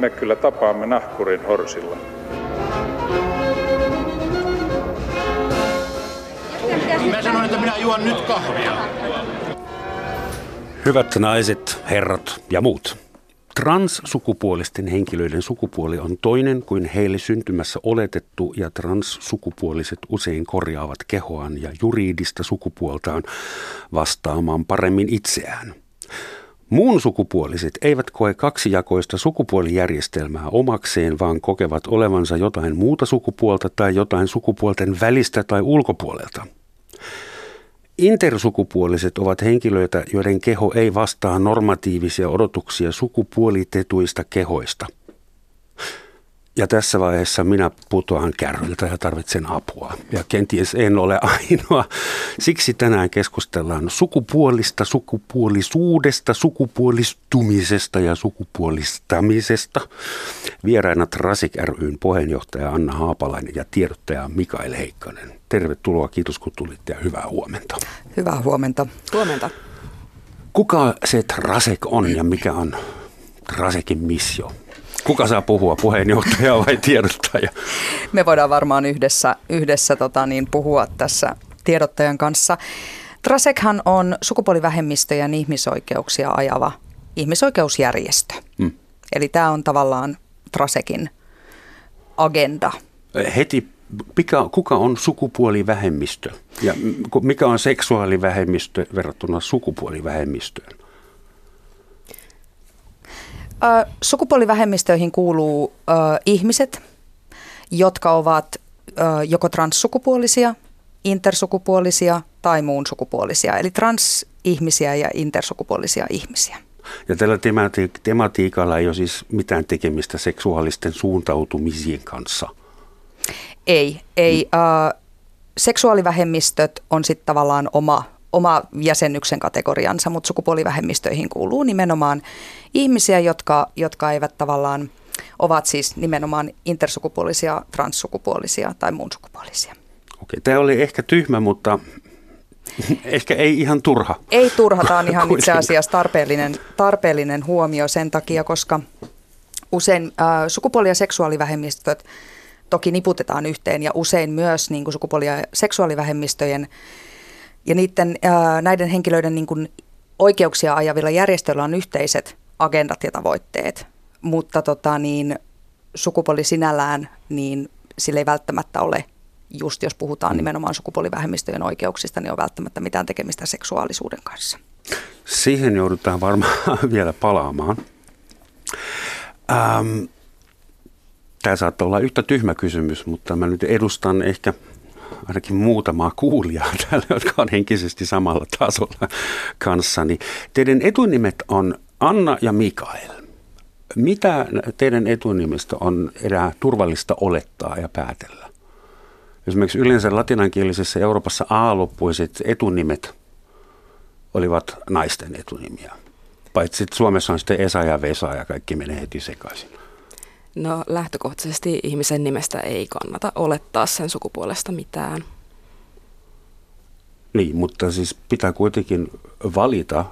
me kyllä tapaamme nahkurin horsilla. Mä sanoin, että minä juon nyt kahvia. Hyvät naiset, herrat ja muut. Transsukupuolisten henkilöiden sukupuoli on toinen kuin heille syntymässä oletettu ja transsukupuoliset usein korjaavat kehoaan ja juridista sukupuoltaan vastaamaan paremmin itseään. Muun sukupuoliset eivät koe kaksijakoista sukupuolijärjestelmää omakseen, vaan kokevat olevansa jotain muuta sukupuolta tai jotain sukupuolten välistä tai ulkopuolelta. Intersukupuoliset ovat henkilöitä, joiden keho ei vastaa normatiivisia odotuksia sukupuolitetuista kehoista. Ja tässä vaiheessa minä putoan kärryltä ja tarvitsen apua. Ja kenties en ole ainoa. Siksi tänään keskustellaan sukupuolista, sukupuolisuudesta, sukupuolistumisesta ja sukupuolistamisesta. Vieraina Trasik ryn puheenjohtaja Anna Haapalainen ja tiedottaja Mikael Heikkanen. Tervetuloa, kiitos kun tulitte ja hyvää huomenta. Hyvää huomenta. Huomenta. Kuka se Trasek on ja mikä on Trasekin missio? Kuka saa puhua, puheenjohtaja vai tiedottaja? Me voidaan varmaan yhdessä, yhdessä tota niin, puhua tässä tiedottajan kanssa. Trasekhan on sukupuolivähemmistöjen ihmisoikeuksia ajava ihmisoikeusjärjestö. Hmm. Eli tämä on tavallaan Trasekin agenda. Heti mikä, kuka on sukupuolivähemmistö ja mikä on seksuaalivähemmistö verrattuna sukupuolivähemmistöön? Sukupuolivähemmistöihin kuuluu ihmiset, jotka ovat joko transsukupuolisia, intersukupuolisia tai muun sukupuolisia, eli transihmisiä ja intersukupuolisia ihmisiä. Ja tällä temati- tematiikalla ei ole siis mitään tekemistä seksuaalisten suuntautumisien kanssa – ei, ei. Äh, seksuaalivähemmistöt on sitten tavallaan oma, oma jäsennyksen kategoriansa, mutta sukupuolivähemmistöihin kuuluu nimenomaan ihmisiä, jotka, jotka eivät tavallaan, ovat siis nimenomaan intersukupuolisia, transsukupuolisia tai muun sukupuolisia. Okei, tämä oli ehkä tyhmä, mutta ehkä ei ihan turha. Ei turha, tämä on ihan itse asiassa tarpeellinen, tarpeellinen huomio sen takia, koska usein äh, sukupuoli- ja seksuaalivähemmistöt toki niputetaan yhteen ja usein myös niin kuin sukupuoli- ja seksuaalivähemmistöjen ja niiden, näiden henkilöiden niin kuin oikeuksia ajavilla järjestöillä on yhteiset agendat ja tavoitteet, mutta tota, niin, sukupuoli sinällään, niin sillä ei välttämättä ole, just jos puhutaan nimenomaan sukupuolivähemmistöjen oikeuksista, niin on välttämättä mitään tekemistä seksuaalisuuden kanssa. Siihen joudutaan varmaan vielä palaamaan. Ähm, Tämä saattaa olla yhtä tyhmä kysymys, mutta mä nyt edustan ehkä ainakin muutamaa kuulijaa täällä, jotka on henkisesti samalla tasolla kanssani. Teidän etunimet on Anna ja Mikael. Mitä teidän etunimestä on erää turvallista olettaa ja päätellä? Esimerkiksi yleensä latinankielisessä Euroopassa A-loppuiset etunimet olivat naisten etunimiä. Paitsi Suomessa on sitten Esa ja Vesa ja kaikki menee heti sekaisin. No lähtökohtaisesti ihmisen nimestä ei kannata olettaa sen sukupuolesta mitään. Niin, mutta siis pitää kuitenkin valita.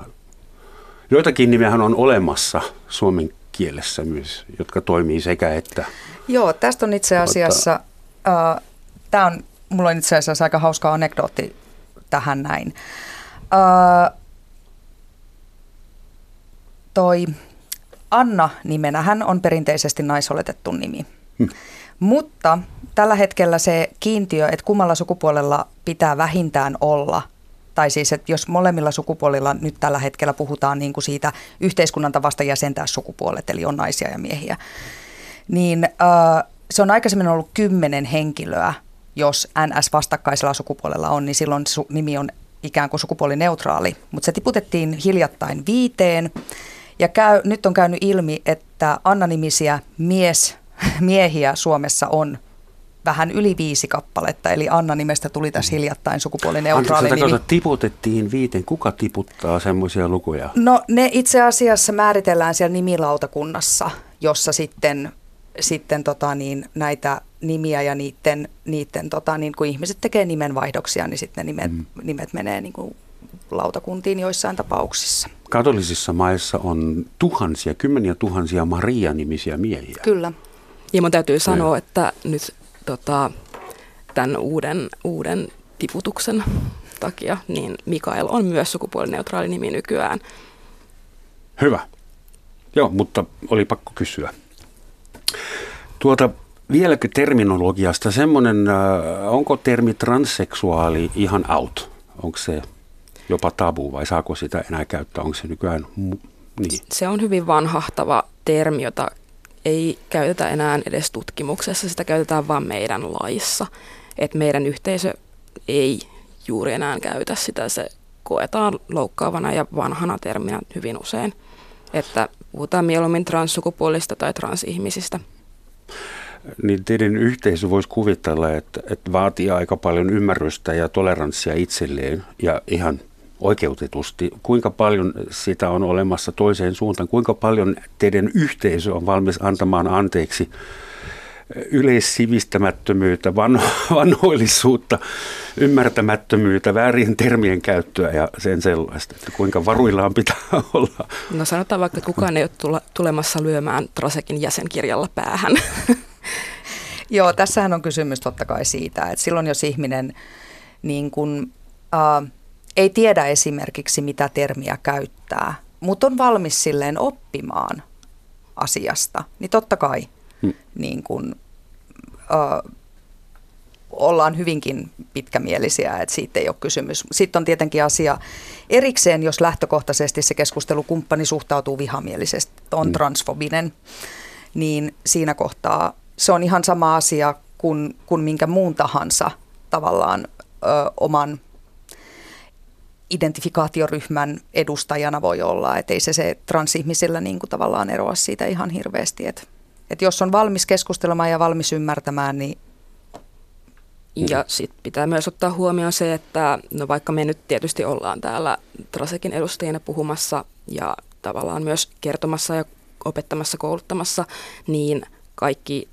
Joitakin nimeähän on olemassa suomen kielessä myös, jotka toimii sekä että. Joo, tästä on itse asiassa, äh, tämä on, mulla on itse asiassa aika hauska anekdootti tähän näin. Äh, toi Anna nimenä hän on perinteisesti naisoletettu nimi. Hmm. Mutta tällä hetkellä se kiintiö, että kummalla sukupuolella pitää vähintään olla, tai siis, että jos molemmilla sukupuolilla nyt tällä hetkellä puhutaan niin kuin siitä yhteiskunnan tavasta jäsentää sukupuolet, eli on naisia ja miehiä, niin äh, se on aikaisemmin ollut kymmenen henkilöä, jos NS-vastakkaisella sukupuolella on, niin silloin su- nimi on ikään kuin sukupuolineutraali. Mutta se tiputettiin hiljattain viiteen, ja käy, nyt on käynyt ilmi, että Anna-nimisiä mies, miehiä Suomessa on vähän yli viisi kappaletta, eli Anna-nimestä tuli tässä hiljattain sukupuolineutraali nimi. Anteeksi, tiputettiin viiteen. Kuka tiputtaa semmoisia lukuja? No ne itse asiassa määritellään siellä nimilautakunnassa, jossa sitten, sitten tota niin, näitä nimiä ja niiden, niiden tota niin, kun ihmiset tekee nimenvaihdoksia, niin sitten ne nimet, mm. nimet menee niin kuin lautakuntiin joissain tapauksissa. Katolisissa maissa on tuhansia, kymmeniä tuhansia Maria-nimisiä miehiä. Kyllä. Ja mun täytyy sanoa, että nyt tota, tämän uuden, uuden tiputuksen takia, niin Mikael on myös sukupuolineutraali nimi nykyään. Hyvä. Joo, mutta oli pakko kysyä. Tuota, vieläkö terminologiasta semmoinen, äh, onko termi transseksuaali ihan out? Onko se jopa tabu vai saako sitä enää käyttää? Onko se nykyään niin? Se on hyvin vanhahtava termi, jota ei käytetä enää edes tutkimuksessa, sitä käytetään vain meidän laissa. Et meidän yhteisö ei juuri enää käytä sitä, se koetaan loukkaavana ja vanhana terminä hyvin usein. Että puhutaan mieluummin transsukupuolista tai transihmisistä. Niin teidän yhteisö voisi kuvitella, että, että vaatii aika paljon ymmärrystä ja toleranssia itselleen ja ihan oikeutetusti. Kuinka paljon sitä on olemassa toiseen suuntaan? Kuinka paljon teidän yhteisö on valmis antamaan anteeksi yleissivistämättömyyttä, vanho, vanhoillisuutta, ymmärtämättömyyttä, väärien termien käyttöä ja sen sellaista, että kuinka varuillaan pitää olla. No sanotaan vaikka, että kukaan ei ole tule, tulemassa lyömään Trasekin jäsenkirjalla päähän. Joo, tässähän on kysymys totta kai siitä, että silloin jos ihminen niin kun, äh, ei tiedä esimerkiksi mitä termiä käyttää, mutta on valmis silleen oppimaan asiasta, niin totta kai hmm. niin kun, äh, ollaan hyvinkin pitkämielisiä, että siitä ei ole kysymys. Sitten on tietenkin asia erikseen, jos lähtökohtaisesti se keskustelukumppani suhtautuu vihamielisesti, on hmm. transfobinen, niin siinä kohtaa se on ihan sama asia kuin, kuin minkä muun tahansa tavallaan ö, oman identifikaatioryhmän edustajana voi olla. Että ei se, se transihmisillä niin kuin tavallaan eroa siitä ihan hirveästi. Että et jos on valmis keskustelemaan ja valmis ymmärtämään, niin ja sitten pitää myös ottaa huomioon se, että no vaikka me nyt tietysti ollaan täällä Trasekin edustajina puhumassa ja tavallaan myös kertomassa ja opettamassa, kouluttamassa, niin kaikki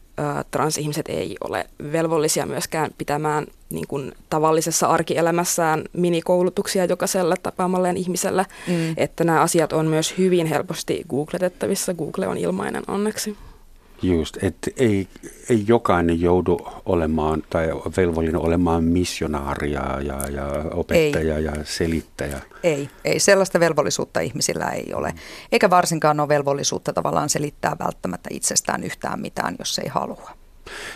transihmiset ei ole velvollisia myöskään pitämään niin kuin tavallisessa arkielämässään minikoulutuksia jokaiselle tapaamalleen ihmiselle, mm. että nämä asiat on myös hyvin helposti googletettavissa. Google on ilmainen onneksi. Just, että ei, ei jokainen joudu olemaan tai velvollinen olemaan missionaaria ja, ja opettaja ei. ja selittäjä. Ei, ei. Sellaista velvollisuutta ihmisillä ei ole. Eikä varsinkaan ole velvollisuutta tavallaan selittää välttämättä itsestään yhtään mitään, jos ei halua.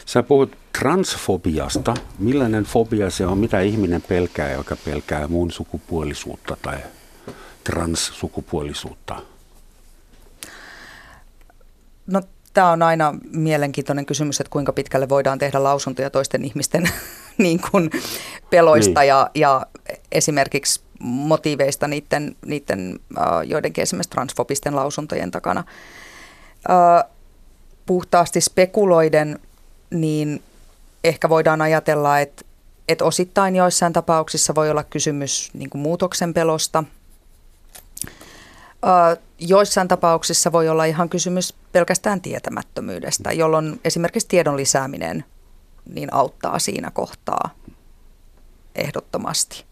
Sä puhut transfobiasta. Millainen fobia se on? Mitä ihminen pelkää, joka pelkää muun sukupuolisuutta tai transsukupuolisuutta? No Tämä on aina mielenkiintoinen kysymys, että kuinka pitkälle voidaan tehdä lausuntoja toisten ihmisten niin kuin peloista niin. Ja, ja esimerkiksi motiiveista niiden, niiden uh, joidenkin esimerkiksi transfobisten lausuntojen takana. Uh, puhtaasti spekuloiden, niin ehkä voidaan ajatella, että, että osittain joissain tapauksissa voi olla kysymys niin kuin muutoksen pelosta – Joissain tapauksissa voi olla ihan kysymys pelkästään tietämättömyydestä, jolloin esimerkiksi tiedon lisääminen niin auttaa siinä kohtaa ehdottomasti.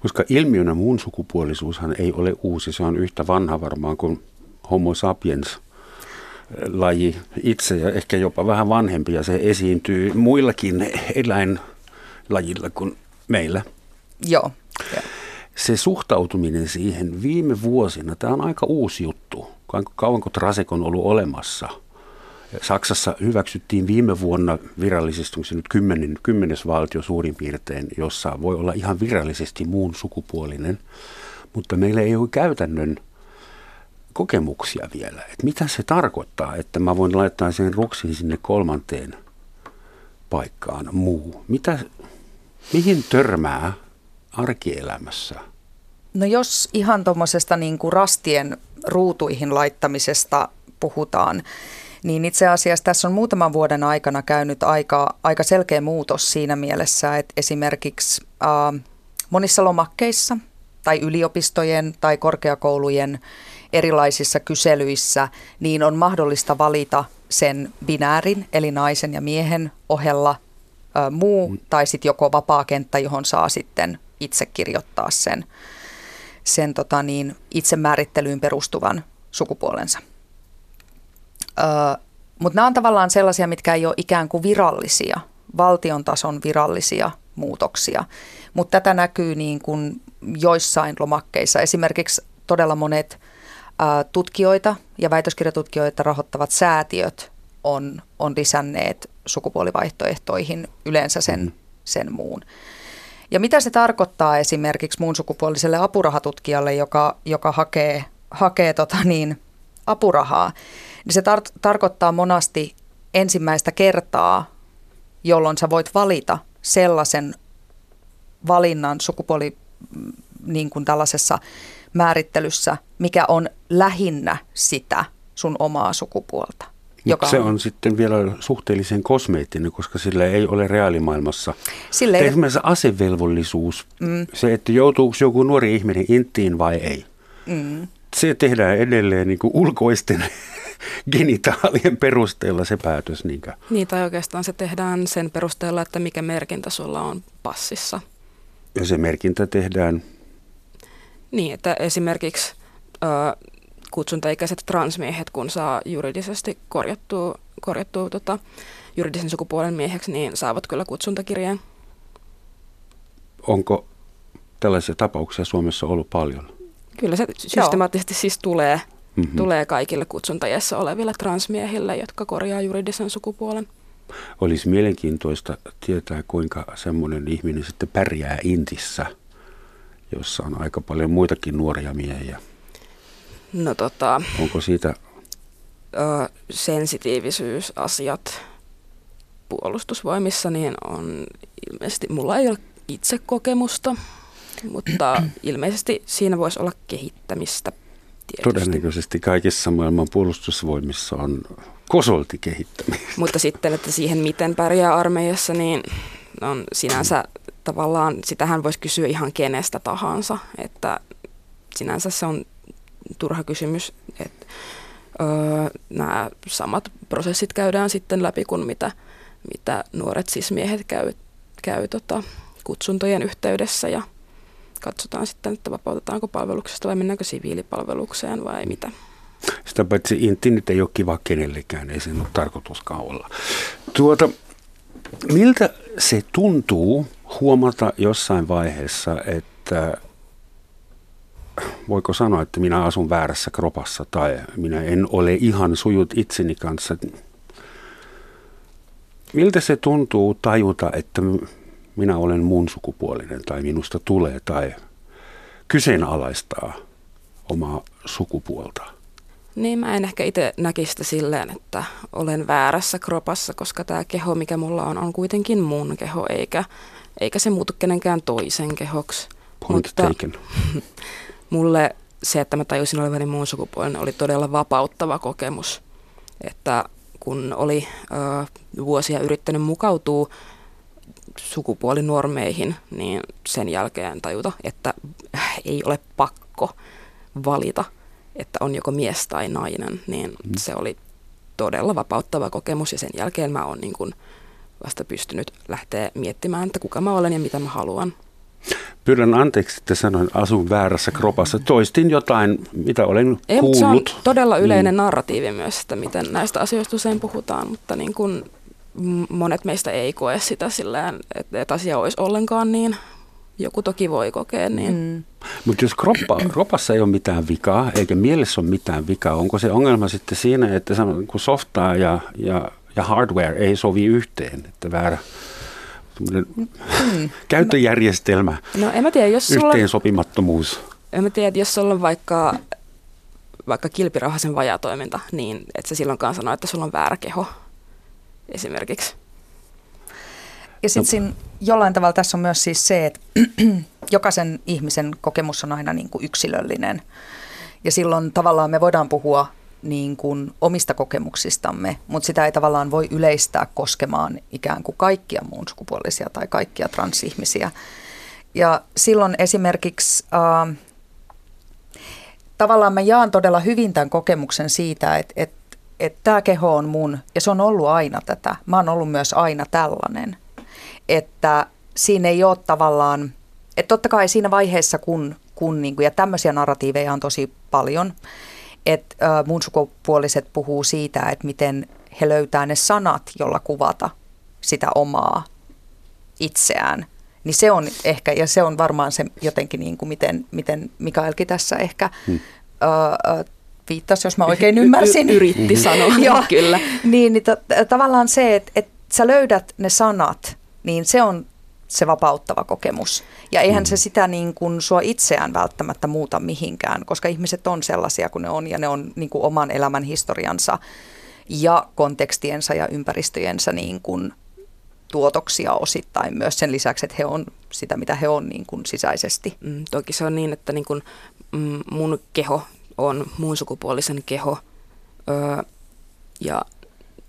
Koska ilmiönä muun sukupuolisuushan ei ole uusi, se on yhtä vanha varmaan kuin homo sapiens laji itse ja ehkä jopa vähän vanhempi ja se esiintyy muillakin eläinlajilla kuin meillä. Joo. joo se suhtautuminen siihen viime vuosina, tämä on aika uusi juttu. Kauanko Trasek on ollut olemassa? Saksassa hyväksyttiin viime vuonna virallisesti, onko se nyt kymmenen, kymmenes valtio suurin piirtein, jossa voi olla ihan virallisesti muun sukupuolinen, mutta meillä ei ole käytännön kokemuksia vielä. Että mitä se tarkoittaa, että mä voin laittaa sen ruksin sinne kolmanteen paikkaan muu? Mitä, mihin törmää arkielämässä? No jos ihan tuommoisesta niin kuin rastien ruutuihin laittamisesta puhutaan, niin itse asiassa tässä on muutaman vuoden aikana käynyt aika, aika selkeä muutos siinä mielessä, että esimerkiksi äh, monissa lomakkeissa tai yliopistojen tai korkeakoulujen erilaisissa kyselyissä, niin on mahdollista valita sen binäärin, eli naisen ja miehen ohella äh, muu, tai sitten joko vapaa kenttä, johon saa sitten itse kirjoittaa sen, sen tota niin, itsemäärittelyyn perustuvan sukupuolensa. Öö, Mutta nämä on tavallaan sellaisia, mitkä ei ole ikään kuin virallisia, valtion tason virallisia muutoksia. Mutta tätä näkyy niin kuin joissain lomakkeissa. Esimerkiksi todella monet ää, tutkijoita ja väitöskirjatutkijoita rahoittavat säätiöt on, on lisänneet sukupuolivaihtoehtoihin yleensä sen, mm. sen muun. Ja mitä se tarkoittaa esimerkiksi muun sukupuoliselle apurahatutkijalle, joka, joka hakee, hakee tota niin, apurahaa, niin se tar- tarkoittaa monasti ensimmäistä kertaa, jolloin sä voit valita sellaisen valinnan sukupuoli niin kuin tällaisessa määrittelyssä, mikä on lähinnä sitä sun omaa sukupuolta. Joka se on, sitten vielä suhteellisen kosmeettinen, koska sillä ei ole reaalimaailmassa. Sillä ei... Esimerkiksi asevelvollisuus, mm. se, että joutuuko joku nuori ihminen intiin vai ei. Mm. Se tehdään edelleen niin kuin ulkoisten genitaalien perusteella se päätös. Niinkö? Niin, tai oikeastaan se tehdään sen perusteella, että mikä merkintä sulla on passissa. Ja se merkintä tehdään? Niin, että esimerkiksi ö, kutsuntaikäiset transmiehet, kun saa juridisesti korjattua, korjattua tota, juridisen sukupuolen mieheksi, niin saavat kyllä kutsuntakirjeen. Onko tällaisia tapauksia Suomessa ollut paljon? Kyllä se systemaattisesti Joo. siis tulee, mm-hmm. tulee kaikille kutsuntajassa oleville transmiehille, jotka korjaa juridisen sukupuolen. Olisi mielenkiintoista tietää, kuinka semmoinen ihminen sitten pärjää Intissä, jossa on aika paljon muitakin nuoria miehiä. No tota... Onko siitä... Ö, sensitiivisyysasiat puolustusvoimissa, niin on ilmeisesti, mulla ei ole itse kokemusta, mutta ilmeisesti siinä voisi olla kehittämistä. Tietysti. Todennäköisesti kaikissa maailman puolustusvoimissa on kosolti kehittämistä. Mutta sitten, että siihen miten pärjää armeijassa, niin on sinänsä tavallaan, sitähän voisi kysyä ihan kenestä tahansa, että sinänsä se on turha kysymys, että öö, nämä samat prosessit käydään sitten läpi kuin mitä, mitä nuoret sismiehet käy, käy tota, kutsuntojen yhteydessä ja katsotaan sitten, että vapautetaanko palveluksesta vai mennäänkö siviilipalvelukseen vai mitä. Sitä paitsi inti nyt ei ole kiva kenellekään, ei sen ole tarkoituskaan olla. Tuota, miltä se tuntuu huomata jossain vaiheessa, että voiko sanoa, että minä asun väärässä kropassa tai minä en ole ihan sujut itseni kanssa. Miltä se tuntuu tajuta, että minä olen muun sukupuolinen tai minusta tulee tai kyseenalaistaa omaa sukupuolta? Niin, mä en ehkä itse näkisi sitä silleen, että olen väärässä kropassa, koska tämä keho, mikä mulla on, on kuitenkin mun keho, eikä, eikä se muutu kenenkään toisen kehoksi. Point Mutta taken. mulle se, että mä tajusin olevani muun sukupuolinen, oli todella vapauttava kokemus. Että kun oli ö, vuosia yrittänyt mukautua sukupuolinormeihin, niin sen jälkeen tajuta, että ei ole pakko valita, että on joko mies tai nainen, niin mm. se oli todella vapauttava kokemus ja sen jälkeen mä oon niin kun vasta pystynyt lähteä miettimään, että kuka mä olen ja mitä mä haluan. Pyydän anteeksi, että sanoin asun väärässä kropassa. Toistin jotain, mitä olen Ei, kuullut. Se on todella yleinen mm. narratiivi myös, että miten näistä asioista usein puhutaan, mutta niin kuin monet meistä ei koe sitä sillä että, että asia olisi ollenkaan niin. Joku toki voi kokea niin. Mm. Mutta jos kroppa, kropassa ei ole mitään vikaa, eikä mielessä ole mitään vikaa, onko se ongelma sitten siinä, että kun softaa ja, ja, ja hardware ei sovi yhteen, että väärä hmm. käyttöjärjestelmä, no, en mä tiedä, jos yhteensopimattomuus. Sulla, en mä tiedä, jos sulla on vaikka, vaikka kilpirauhasen vajatoiminta, niin et sä silloinkaan sano, että sulla on väärä keho esimerkiksi. Ja sitten no. jollain tavalla tässä on myös siis se, että jokaisen ihmisen kokemus on aina niin kuin yksilöllinen. Ja silloin tavallaan me voidaan puhua niin kuin omista kokemuksistamme, mutta sitä ei tavallaan voi yleistää koskemaan ikään kuin kaikkia muun sukupuolisia tai kaikkia transihmisiä. Ja silloin esimerkiksi äh, tavallaan mä jaan todella hyvin tämän kokemuksen siitä, että, että, että tämä keho on mun ja se on ollut aina tätä. Mä oon ollut myös aina tällainen. Että siinä ei ole tavallaan et totta kai siinä vaiheessa, kun, kun niin kuin, ja tämmöisiä narratiiveja on tosi paljon, että äh, mun sukupuoliset puhuu siitä, että miten he löytää ne sanat, jolla kuvata sitä omaa itseään. Niin se on ehkä, ja se on varmaan se jotenkin niin kuin miten, miten Mikaelkin tässä ehkä hmm. ö, viittasi, jos mä oikein ymmärsin. Y- yritti sanoa, Joo, kyllä. Niin, niin t- tavallaan se, että, että sä löydät ne sanat, niin se on se vapauttava kokemus. Ja eihän mm. se sitä niin kuin sua itseään välttämättä muuta mihinkään, koska ihmiset on sellaisia kuin ne on ja ne on niin kuin oman elämän historiansa ja kontekstiensa ja ympäristöjensä niin kuin tuotoksia osittain myös sen lisäksi, että he on sitä, mitä he on niin kuin sisäisesti. Mm, toki se on niin, että niin kuin, mm, mun keho on muun sukupuolisen keho öö, ja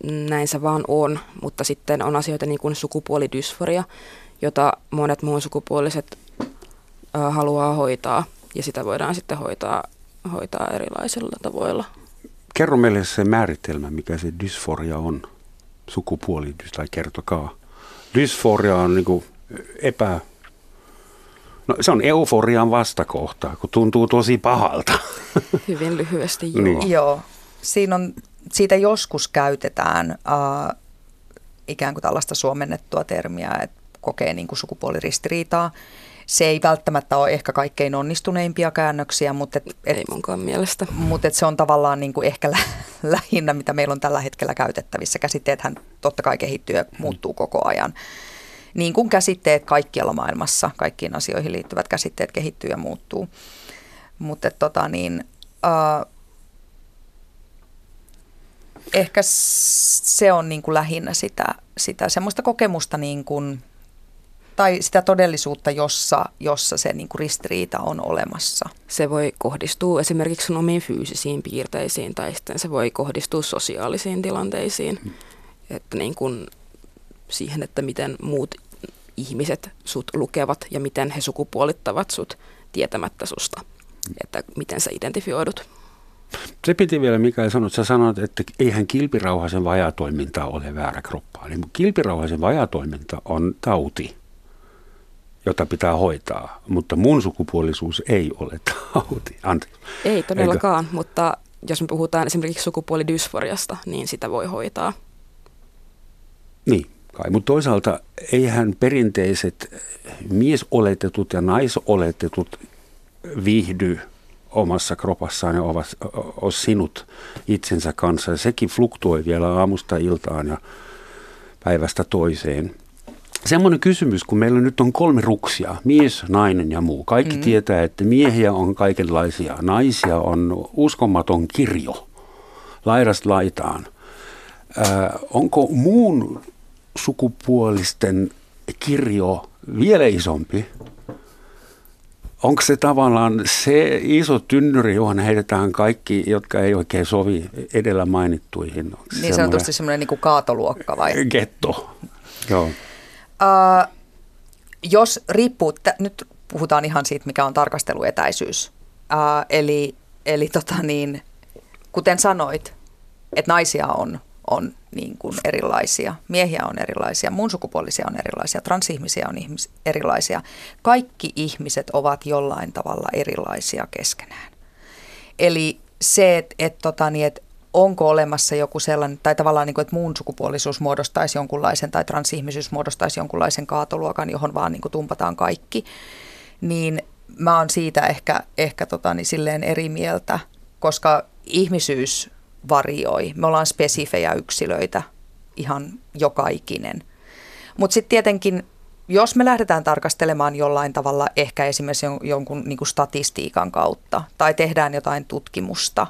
näin se vaan on, mutta sitten on asioita niin kuin sukupuolidysforia, jota monet muun sukupuoliset haluaa hoitaa ja sitä voidaan sitten hoitaa, hoitaa erilaisilla tavoilla. Kerro meille se määritelmä, mikä se dysforia on, sukupuolidys, tai kertokaa. Dysforia on niin epä... No, se on euforian vastakohta, kun tuntuu tosi pahalta. Hyvin lyhyesti, joo. Niin. Joo. Siinä on, siitä joskus käytetään äh, ikään kuin tällaista suomennettua termiä, että kokee niin kuin sukupuoliristiriitaa. Se ei välttämättä ole ehkä kaikkein onnistuneimpia käännöksiä, mutta, et, et, ei munkaan mielestä. mutta et se on tavallaan niin kuin ehkä lä- lähinnä, mitä meillä on tällä hetkellä käytettävissä. Käsitteethän totta kai kehittyy ja muuttuu koko ajan. Niin kuin käsitteet kaikkialla maailmassa, kaikkiin asioihin liittyvät käsitteet kehittyy ja muuttuu. Mutta tota niin, äh, ehkä se on niin kuin lähinnä sitä, sitä semmoista kokemusta niin kuin, tai sitä todellisuutta, jossa, jossa se niin kuin ristiriita on olemassa. Se voi kohdistua esimerkiksi sun omiin fyysisiin piirteisiin tai sitten se voi kohdistua sosiaalisiin tilanteisiin. Mm. Että niin kuin siihen, että miten muut ihmiset sut lukevat ja miten he sukupuolittavat sut tietämättä susta. Mm. Että miten sä identifioidut. Se piti vielä Mikael sanoa, että sä sanoit, että eihän kilpirauhasen vajatoiminta ole väärä kroppa. Eli kilpirauhasen vajatoiminta on tauti, jota pitää hoitaa, mutta mun sukupuolisuus ei ole tauti. Anteeksi. Ei todellakaan, Eikö? mutta jos me puhutaan esimerkiksi sukupuolidysforiasta, niin sitä voi hoitaa. Niin, kai. Mutta toisaalta eihän perinteiset miesoletetut ja naisoletetut viihdy omassa kropassaan ja ole sinut itsensä kanssa. Ja sekin fluktuoi vielä aamusta iltaan ja päivästä toiseen. Semmoinen kysymys, kun meillä nyt on kolme ruksia, mies, nainen ja muu. Kaikki mm. tietää, että miehiä on kaikenlaisia, naisia on uskomaton kirjo, laidasta laitaan. Äh, onko muun sukupuolisten kirjo vielä isompi? onko se tavallaan se iso tynnyri, johon heitetään kaikki, jotka ei oikein sovi edellä mainittuihin? Onko niin sanotusti semmoinen niin kuin kaatoluokka vai? Getto, joo. Uh, jos riippuu, t- nyt puhutaan ihan siitä, mikä on tarkasteluetäisyys. Uh, eli eli tota niin, kuten sanoit, että naisia on, on niin kuin erilaisia. Miehiä on erilaisia, muun sukupuolisia on erilaisia, transihmisiä on ihmis- erilaisia. Kaikki ihmiset ovat jollain tavalla erilaisia keskenään. Eli se, että et, tota, niin, et onko olemassa joku sellainen, tai tavallaan niin kuin, että muun sukupuolisuus muodostaisi jonkunlaisen, tai transihmisyys muodostaisi jonkunlaisen kaatoluokan, johon vaan niin kuin tumpataan kaikki, niin mä oon siitä ehkä, ehkä tota, niin silleen eri mieltä, koska ihmisyys varioi. Me ollaan spesifejä yksilöitä, ihan joka ikinen. Mutta sitten tietenkin, jos me lähdetään tarkastelemaan jollain tavalla, ehkä esimerkiksi jonkun niin kuin statistiikan kautta, tai tehdään jotain tutkimusta,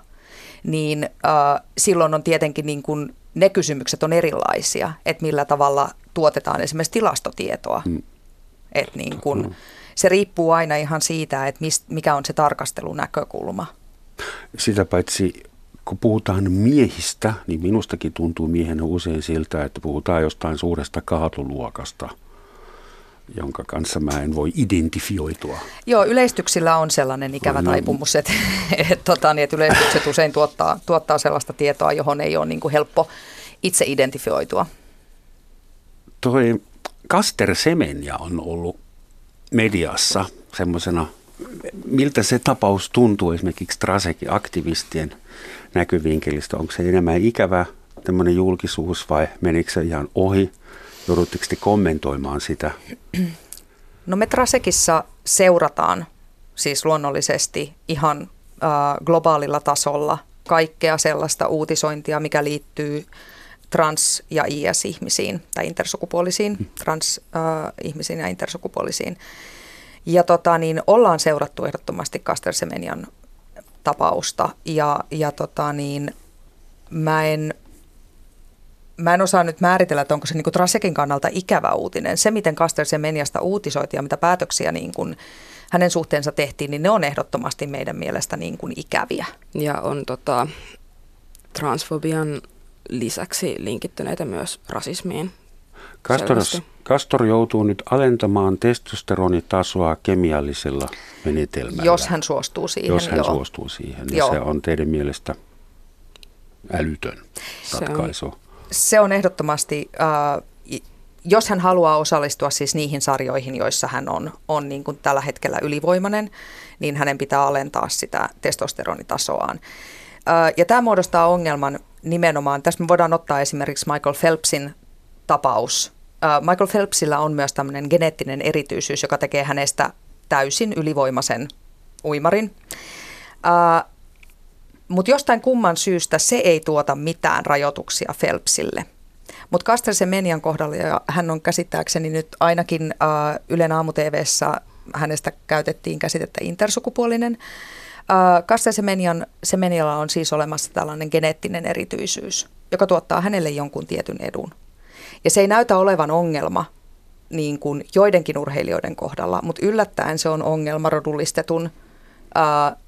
niin äh, silloin on tietenkin niin kuin, ne kysymykset on erilaisia, että millä tavalla tuotetaan esimerkiksi tilastotietoa. Mm. Et niin kun, mm. Se riippuu aina ihan siitä, että mist, mikä on se tarkastelunäkökulma. Sitä paitsi kun puhutaan miehistä, niin minustakin tuntuu miehenä usein siltä, että puhutaan jostain suuresta kaatoluokasta, jonka kanssa mä en voi identifioitua. Joo, yleistyksillä on sellainen ikävä no, taipumus, että, että, tota, niin, että yleistykset usein tuottaa, tuottaa sellaista tietoa, johon ei ole niin kuin helppo itse identifioitua. Toi Kaster Semenya on ollut mediassa semmoisena, miltä se tapaus tuntuu esimerkiksi Trasekin aktivistien näkyvinkelistä? Onko se enemmän ikävä tämmöinen julkisuus vai menikö se ihan ohi? Joudutteko te kommentoimaan sitä? No me Trasekissa seurataan siis luonnollisesti ihan äh, globaalilla tasolla kaikkea sellaista uutisointia, mikä liittyy trans- ja IS-ihmisiin tai intersukupuolisiin, trans-ihmisiin ja intersukupuolisiin. Ja tota, niin ollaan seurattu ehdottomasti Kaster Semenian tapausta ja, ja tota, niin, mä en mä en osaa nyt määritellä, että onko se niin kuin Trasekin kannalta ikävä uutinen. Se, miten Kaster Semeniasta uutisoitiin ja mitä päätöksiä niin kuin hänen suhteensa tehtiin, niin ne on ehdottomasti meidän mielestä niin kuin ikäviä. Ja on tota, transfobian lisäksi linkittyneitä myös rasismiin. Kastor, Kastor joutuu nyt alentamaan testosteronitasoa kemiallisella menetelmällä. Jos hän suostuu siihen. Jos hän joo. suostuu siihen. Ja se on teidän mielestä älytön ratkaisu. Se on, se on ehdottomasti, äh, jos hän haluaa osallistua siis niihin sarjoihin, joissa hän on, on niin kuin tällä hetkellä ylivoimainen, niin hänen pitää alentaa sitä testosteronitasoaan. Äh, ja tämä muodostaa ongelman nimenomaan, tässä me voidaan ottaa esimerkiksi Michael Phelpsin tapaus. Äh, Michael Phelpsillä on myös tämmöinen geneettinen erityisyys, joka tekee hänestä täysin ylivoimaisen uimarin. Äh, mutta jostain kumman syystä se ei tuota mitään rajoituksia Phelpsille. Mutta Kaster Semenian kohdalla, ja hän on käsittääkseni nyt ainakin äh, Ylen aamu-tvssä, hänestä käytettiin käsitettä intersukupuolinen. Äh, Kaster Semenian, Semenialla on siis olemassa tällainen geneettinen erityisyys, joka tuottaa hänelle jonkun tietyn edun. Ja se ei näytä olevan ongelma niin kuin joidenkin urheilijoiden kohdalla, mutta yllättäen se on ongelma rodullistetun äh,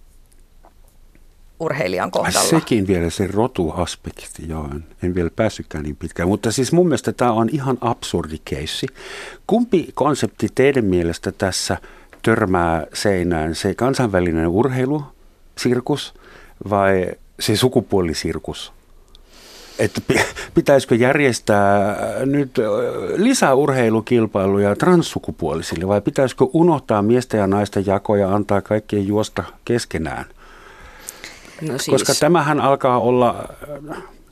urheilijan kohdalla. Sekin vielä se rotuaspekti, joo, en, en vielä päässytkään niin pitkään. Mutta siis mun mielestä tämä on ihan absurdi keissi. Kumpi konsepti teidän mielestä tässä törmää seinään, se kansainvälinen urheilusirkus vai se sukupuolisirkus? Että pitäisikö järjestää nyt lisää urheilukilpailuja transsukupuolisille vai pitäisikö unohtaa miesten ja naisten jakoja ja antaa kaikkien juosta keskenään? No siis. Koska tämähän alkaa olla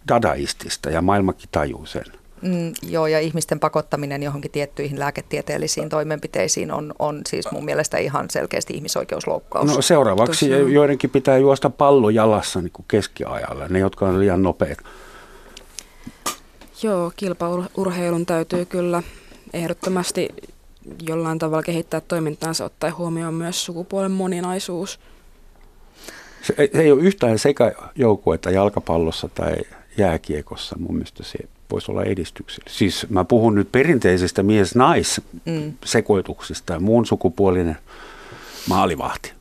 dadaistista ja maailmakin tajuu sen. Mm, joo, ja ihmisten pakottaminen johonkin tiettyihin lääketieteellisiin toimenpiteisiin on, on siis mun mielestä ihan selkeästi ihmisoikeusloukkaus. No seuraavaksi Tosiaan. joidenkin pitää juosta pallo jalassa niin kuin keskiajalla, ne jotka on liian nopeat. Joo, kilpaurheilun täytyy kyllä ehdottomasti jollain tavalla kehittää toimintaansa ottaen huomioon myös sukupuolen moninaisuus – se, se ei ole yhtään sekajoukkuetta jalkapallossa tai jääkiekossa. Mun mielestä se voisi olla edistyksellä. Siis mä puhun nyt perinteisestä mies-nais-sekoituksista ja muun sukupuolinen maalivahti.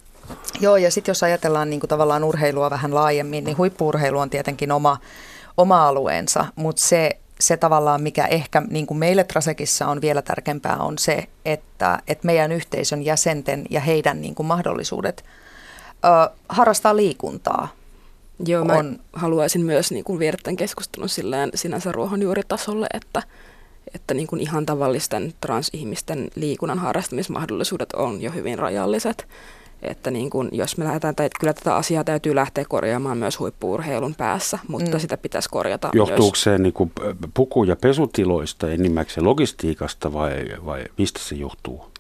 Joo, ja sitten jos ajatellaan niin kuin tavallaan urheilua vähän laajemmin, niin huippuurheilu on tietenkin oma, oma alueensa, mutta se, se tavallaan, mikä ehkä niin kuin meille Trasekissa on vielä tärkeämpää, on se, että, että meidän yhteisön jäsenten ja heidän niin kuin mahdollisuudet – ö, harrastaa liikuntaa. Joo, mä on, haluaisin myös niin kuin viedä tämän keskustelun silleen sinänsä ruohonjuuritasolle, että, että niin kuin ihan tavallisten transihmisten liikunnan harrastamismahdollisuudet on jo hyvin rajalliset. Että niin kuin, jos me lähdetään, että kyllä tätä asiaa täytyy lähteä korjaamaan myös huippuurheilun päässä, mutta mm. sitä pitäisi korjata Johtuuko myös. se niin kuin puku- ja pesutiloista enimmäkseen logistiikasta vai, vai mistä se johtuu?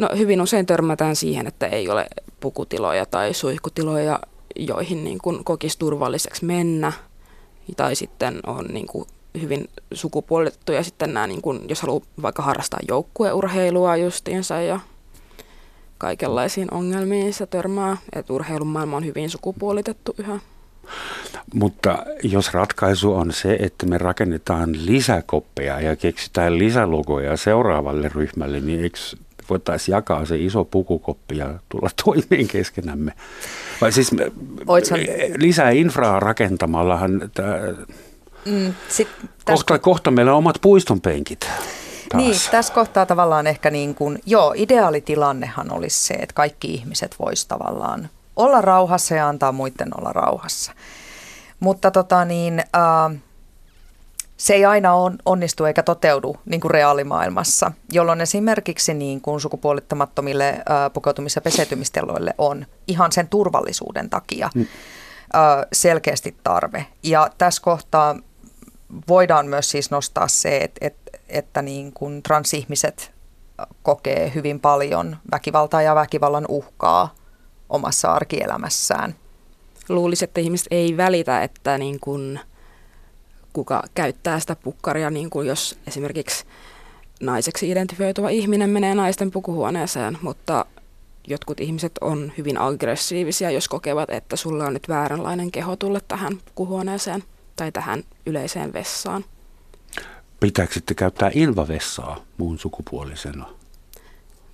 No hyvin usein törmätään siihen, että ei ole pukutiloja tai suihkutiloja, joihin niin kuin kokisi turvalliseksi mennä. Tai sitten on niin kuin hyvin sukupuolitettu ja sitten nämä, niin kuin, jos haluaa vaikka harrastaa joukkueurheilua justiinsa ja kaikenlaisiin ongelmiin se törmää, että urheilun maailma on hyvin sukupuolitettu yhä. Mutta jos ratkaisu on se, että me rakennetaan lisäkoppeja ja keksitään lisälogoja seuraavalle ryhmälle, niin eikö voitaisiin jakaa se iso pukukoppi ja tulla toimeen keskenämme. Vai siis Oitsan... lisää infraa rakentamallahan tämä, mm, sit kohta, kohta meillä on omat puistonpenkit. Taas. Niin, tässä kohtaa tavallaan ehkä niin kuin, joo, ideaalitilannehan olisi se, että kaikki ihmiset vois tavallaan olla rauhassa ja antaa muiden olla rauhassa. Mutta tota niin, äh, se ei aina on, onnistu eikä toteudu niin kuin reaalimaailmassa, jolloin esimerkiksi niin kuin sukupuolittamattomille ää, pukeutumis- ja pesetymisteloille on ihan sen turvallisuuden takia mm. ää, selkeästi tarve. Ja tässä kohtaa voidaan myös siis nostaa se, että, että, että niin kuin transihmiset kokee hyvin paljon väkivaltaa ja väkivallan uhkaa omassa arkielämässään. Luulisin, että ihmiset ei välitä, että niin kuin kuka käyttää sitä pukkaria, niin kuin jos esimerkiksi naiseksi identifioituva ihminen menee naisten pukuhuoneeseen, mutta jotkut ihmiset on hyvin aggressiivisia, jos kokevat, että sulla on nyt vääränlainen keho tulla tähän pukuhuoneeseen tai tähän yleiseen vessaan. Pitääkö sitten käyttää invavessaa muun sukupuolisena?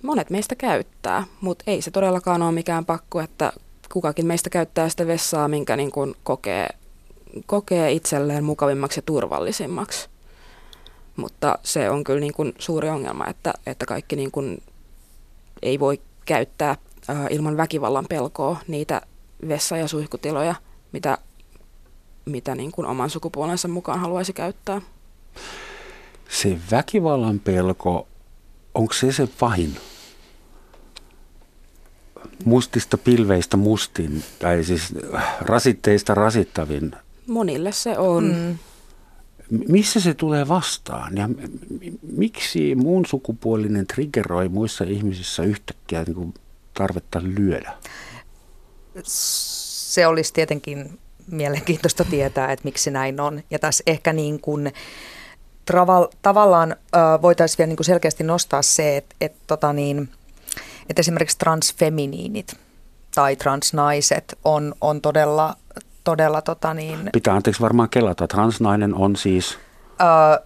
Monet meistä käyttää, mutta ei se todellakaan ole mikään pakko, että kukakin meistä käyttää sitä vessaa, minkä niin kuin kokee, kokee itselleen mukavimmaksi ja turvallisimmaksi. Mutta se on kyllä niin kuin suuri ongelma, että, että kaikki niin kuin ei voi käyttää ilman väkivallan pelkoa niitä vessa- ja suihkutiloja, mitä, mitä niin kuin oman sukupuolensa mukaan haluaisi käyttää. Se väkivallan pelko, onko se se pahin? Mustista pilveistä mustin, tai siis rasitteista rasittavin. Monille se on. Mm. Missä se tulee vastaan ja miksi muun sukupuolinen triggeroi muissa ihmisissä yhtäkkiä niin kuin tarvetta lyödä? Se olisi tietenkin mielenkiintoista tietää, että miksi näin on. Ja tässä ehkä niin kuin tavallaan voitaisiin vielä niin kuin selkeästi nostaa se, että, että, tota niin, että esimerkiksi transfeminiinit tai transnaiset on, on todella, todella tota niin, Pitää anteeksi varmaan kelata. Transnainen on siis? Ö,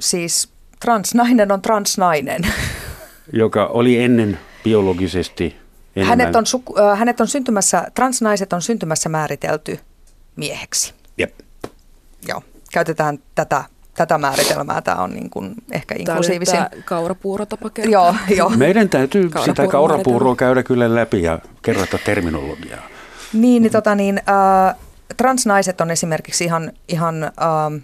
siis transnainen on transnainen. Joka oli ennen biologisesti enemmän. Hänet on, suku, äh, hänet on syntymässä, transnaiset on syntymässä määritelty mieheksi. Jep. Joo, käytetään tätä tätä määritelmää. Tämä on niin kuin ehkä inklusiivisin. Tämä kaurapuurotapa Joo, joo. Meidän täytyy sitä kaurapuuroa käydä kyllä läpi ja kerrata terminologiaa. Niin, niin, tota niin äh, transnaiset on esimerkiksi ihan, ihan äh,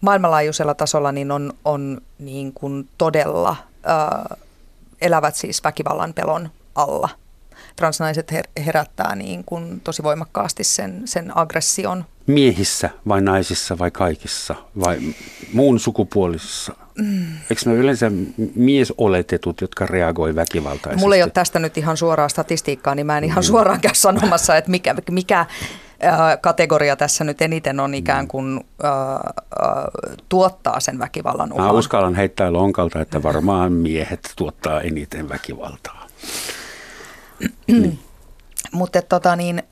maailmanlaajuisella tasolla niin on, on niin kuin todella, äh, elävät siis väkivallan pelon alla. Transnaiset herättää niin kuin tosi voimakkaasti sen, sen aggression miehissä vai naisissa vai kaikissa vai muun sukupuolisissa? Mm. Eikö ne yleensä miesoletetut, jotka reagoi väkivaltaisesti? Mulla ei ole tästä nyt ihan suoraa statistiikkaa, niin mä en ihan mm. suoraan käy sanomassa, että mikä, mikä kategoria tässä nyt eniten on ikään kuin äh, äh, tuottaa sen väkivallan uhan. Mä uskallan heittää lonkalta, että varmaan miehet tuottaa eniten väkivaltaa. niin. Mutta tota niin,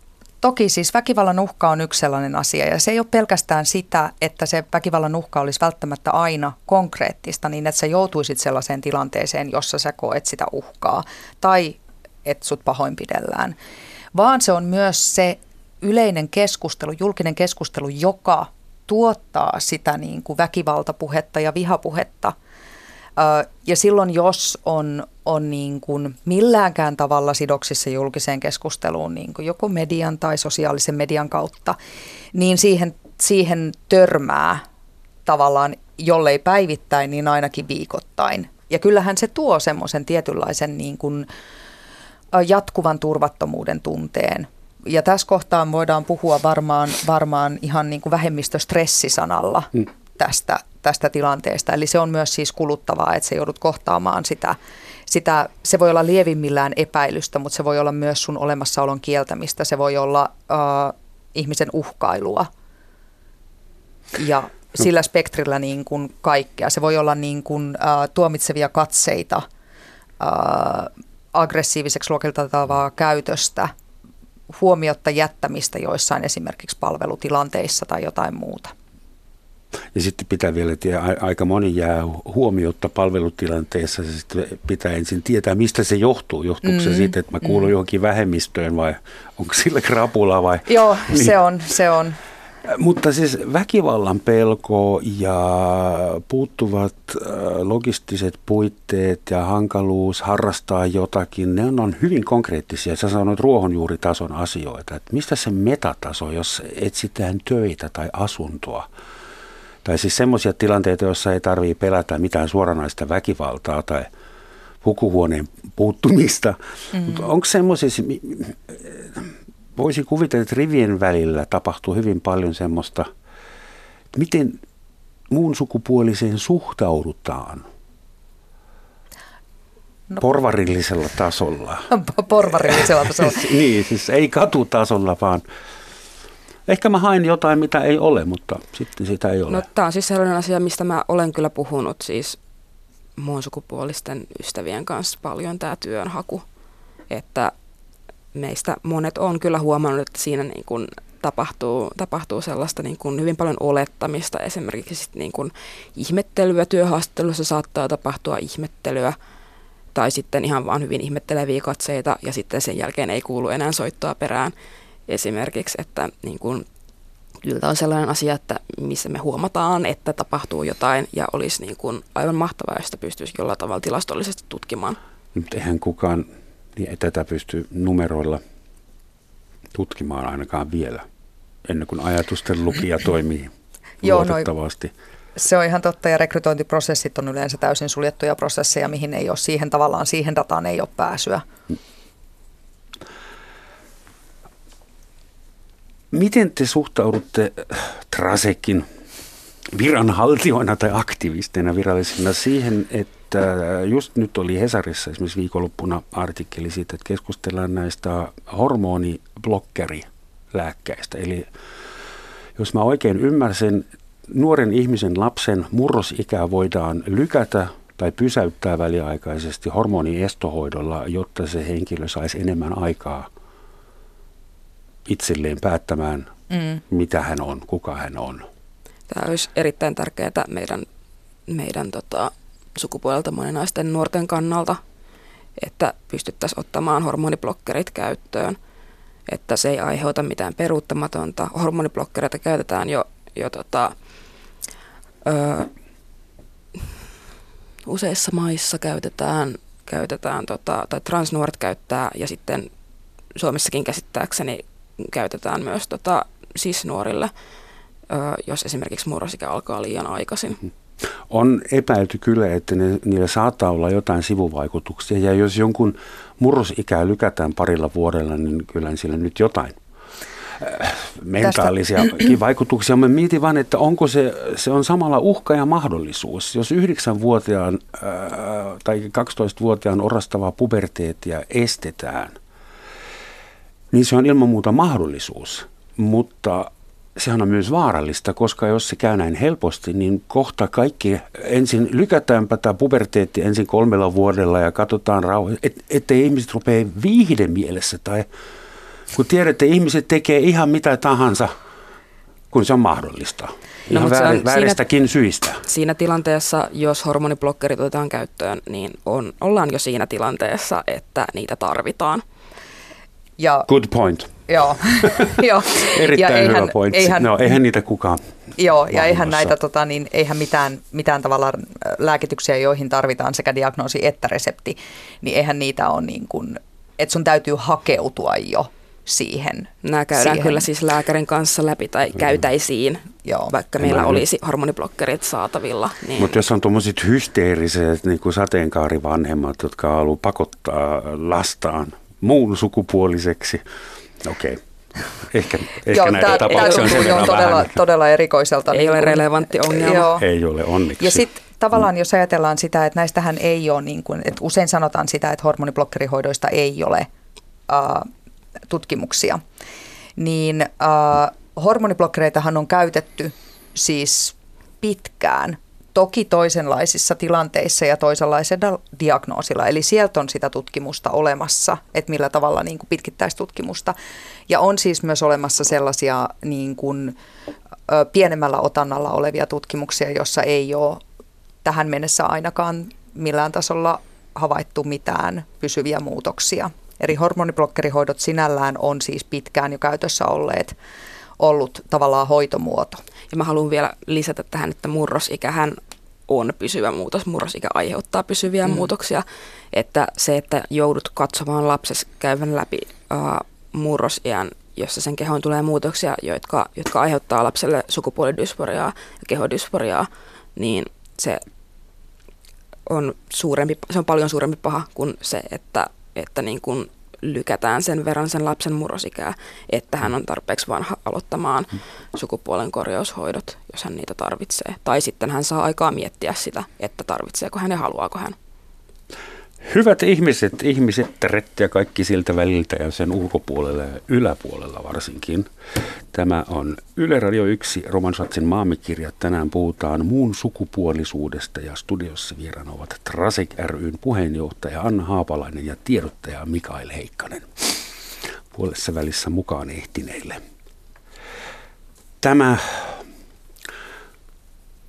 Toki siis väkivallan uhka on yksi sellainen asia ja se ei ole pelkästään sitä, että se väkivallan uhka olisi välttämättä aina konkreettista niin, että sä joutuisit sellaiseen tilanteeseen, jossa sä koet sitä uhkaa tai että sut pahoinpidellään, vaan se on myös se yleinen keskustelu, julkinen keskustelu, joka tuottaa sitä niin kuin väkivaltapuhetta ja vihapuhetta – ja silloin, jos on, on niin kuin milläänkään tavalla sidoksissa julkiseen keskusteluun, niin kuin joko median tai sosiaalisen median kautta, niin siihen, siihen törmää tavallaan, jollei päivittäin, niin ainakin viikoittain. Ja kyllähän se tuo semmoisen tietynlaisen niin kuin jatkuvan turvattomuuden tunteen. Ja tässä kohtaa voidaan puhua varmaan, varmaan ihan niin kuin vähemmistöstressisanalla hmm. Tästä tästä tilanteesta. Eli se on myös siis kuluttavaa, että se joudut kohtaamaan sitä, sitä, se voi olla lievimmillään epäilystä, mutta se voi olla myös sun olemassaolon kieltämistä, se voi olla äh, ihmisen uhkailua ja no. sillä spektrillä niin kuin kaikkea. Se voi olla niin kuin, äh, tuomitsevia katseita, äh, aggressiiviseksi luokiteltavaa käytöstä, huomiotta jättämistä joissain esimerkiksi palvelutilanteissa tai jotain muuta. Ja sitten pitää vielä, että aika moni jää huomiota palvelutilanteessa. Sitten pitää ensin tietää, mistä se johtuu. Johtuuko mm, se siitä, että mä kuulun mm. johonkin vähemmistöön vai onko sillä krapula vai? Joo, niin. se on, se on. Mutta siis väkivallan pelko ja puuttuvat logistiset puitteet ja hankaluus harrastaa jotakin, ne on hyvin konkreettisia. Sä sanoit ruohonjuuritason asioita. Että mistä se metataso, jos etsitään töitä tai asuntoa? Tai siis semmoisia tilanteita, joissa ei tarvitse pelätä mitään suoranaista väkivaltaa tai pukuhuoneen puuttumista. Mm. Onko semmoisia, voisi kuvitella, että rivien välillä tapahtuu hyvin paljon semmoista, miten muun sukupuoliseen suhtaudutaan no. porvarillisella tasolla. porvarillisella tasolla. niin, siis ei katutasolla, vaan ehkä mä hain jotain, mitä ei ole, mutta sitten sitä ei ole. No tämä on siis sellainen asia, mistä mä olen kyllä puhunut siis muun sukupuolisten ystävien kanssa paljon tämä työnhaku. Että meistä monet on kyllä huomannut, että siinä niin kuin tapahtuu, tapahtuu sellaista niin kuin hyvin paljon olettamista. Esimerkiksi niin kuin ihmettelyä työhaastattelussa saattaa tapahtua ihmettelyä tai sitten ihan vaan hyvin ihmetteleviä katseita ja sitten sen jälkeen ei kuulu enää soittoa perään esimerkiksi, että niin kuin, kyllä on sellainen asia, että missä me huomataan, että tapahtuu jotain ja olisi niin kuin aivan mahtavaa, jos sitä pystyisi jollain tavalla tilastollisesti tutkimaan. Mutta eihän kukaan niin tätä pysty numeroilla tutkimaan ainakaan vielä, ennen kuin ajatusten lukija toimii luotettavasti. Joo, se on ihan totta ja rekrytointiprosessit on yleensä täysin suljettuja prosesseja, mihin ei ole siihen tavallaan, siihen dataan ei ole pääsyä. Miten te suhtaudutte Trasekin viranhaltijoina tai aktivisteina virallisina siihen, että just nyt oli Hesarissa esimerkiksi viikonloppuna artikkeli siitä, että keskustellaan näistä hormoniblokkeri-lääkkeistä. Eli jos mä oikein ymmärsin, nuoren ihmisen lapsen murrosikää voidaan lykätä tai pysäyttää väliaikaisesti hormoniestohoidolla, jotta se henkilö saisi enemmän aikaa itselleen päättämään, mm. mitä hän on, kuka hän on. Tämä olisi erittäin tärkeää meidän, meidän tota, sukupuolelta moninaisten nuorten kannalta, että pystyttäisiin ottamaan hormoniblokkerit käyttöön, että se ei aiheuta mitään peruuttamatonta. Hormoniblokkereita käytetään jo, jo tota, ö, useissa maissa käytetään, käytetään tota, tai transnuoret käyttää ja sitten Suomessakin käsittääkseni käytetään myös tota, sis-nuorille, ö, jos esimerkiksi murrosikä alkaa liian aikaisin. Mm-hmm. On epäilty kyllä, että ne, niillä saattaa olla jotain sivuvaikutuksia ja jos jonkun murrosikää lykätään parilla vuodella, niin kyllä sillä nyt jotain mentaalisia vaikutuksia. Mä mietin vain, että onko se, se on samalla uhka ja mahdollisuus. Jos 9-vuotiaan tai 12-vuotiaan orastavaa puberteettia estetään, niin se on ilman muuta mahdollisuus. Mutta sehän on myös vaarallista, koska jos se käy näin helposti, niin kohta kaikki ensin lykätäänpä tämä puberteetti ensin kolmella vuodella ja katsotaan rauha, et, ettei ihmiset rupea viihde mielessä tai kun tiedätte, ihmiset tekee ihan mitä tahansa, kun se on mahdollista. Ihan no, väär, on vääristäkin siinä, syistä. Siinä tilanteessa, jos hormoniblokkerit otetaan käyttöön, niin on, ollaan jo siinä tilanteessa, että niitä tarvitaan. Ja, Good point. Joo. joo. Erittäin ja eihän, hyvä pointti. Eihän, no, eihän niitä kukaan Joo, ja eihän näitä, tota, niin, eihän mitään, mitään tavalla lääkityksiä, joihin tarvitaan sekä diagnoosi että resepti, niin eihän niitä ole niin kuin, että sun täytyy hakeutua jo siihen. Nämä käydään siihen. kyllä siis lääkärin kanssa läpi tai käytäisiin, Joo. vaikka meillä olisi hormoniblokkerit saatavilla. Niin. Mutta jos on tuommoiset hysteeriset niin kuin sateenkaarivanhemmat, jotka haluaa pakottaa lastaan muun sukupuoliseksi, okei. Okay. Ehkä, ehkä Joo, näitä tämä, tapauksia on, on todella, todella erikoiselta. Ei niin ole relevantti ongelma. Joo. Ei ole, onneksi. Ja sitten tavallaan jos ajatellaan sitä, että näistähän ei ole, niin kuin, että usein sanotaan sitä, että hormoniblokkerihoidoista ei ole uh, tutkimuksia, niin äh, hormoniblokkereitahan on käytetty siis pitkään, toki toisenlaisissa tilanteissa ja toisenlaisella diagnoosilla. Eli sieltä on sitä tutkimusta olemassa, että millä tavalla niin kuin pitkittäistutkimusta. Ja on siis myös olemassa sellaisia niin kuin, pienemmällä otannalla olevia tutkimuksia, jossa ei ole tähän mennessä ainakaan millään tasolla havaittu mitään pysyviä muutoksia Eri hormoniblokkerihoidot sinällään on siis pitkään jo käytössä olleet ollut tavallaan hoitomuoto. Ja mä haluan vielä lisätä tähän, että murrosikähän on pysyvä muutos. Murrosikä aiheuttaa pysyviä mm. muutoksia. Että se, että joudut katsomaan lapses käyvän läpi uh, murrosiän jossa sen kehoon tulee muutoksia, jotka, jotka aiheuttaa lapselle sukupuolidysforiaa ja kehodysforiaa, niin se on, suurempi, se on paljon suurempi paha kuin se, että, että niin kuin lykätään sen verran sen lapsen murrosikää, että hän on tarpeeksi vanha aloittamaan sukupuolen korjaushoidot, jos hän niitä tarvitsee. Tai sitten hän saa aikaa miettiä sitä, että tarvitseeko hän ja haluaako hän. Hyvät ihmiset, ihmiset ja kaikki siltä väliltä ja sen ulkopuolella ja yläpuolella varsinkin. Tämä on Yle Radio 1 Roman Schatzin maamikirja. Tänään puhutaan muun sukupuolisuudesta ja studiossa vieraana ovat Trasek ryn puheenjohtaja Anna Haapalainen ja tiedottaja Mikael Heikkanen. Puolessa välissä mukaan ehtineille. Tämä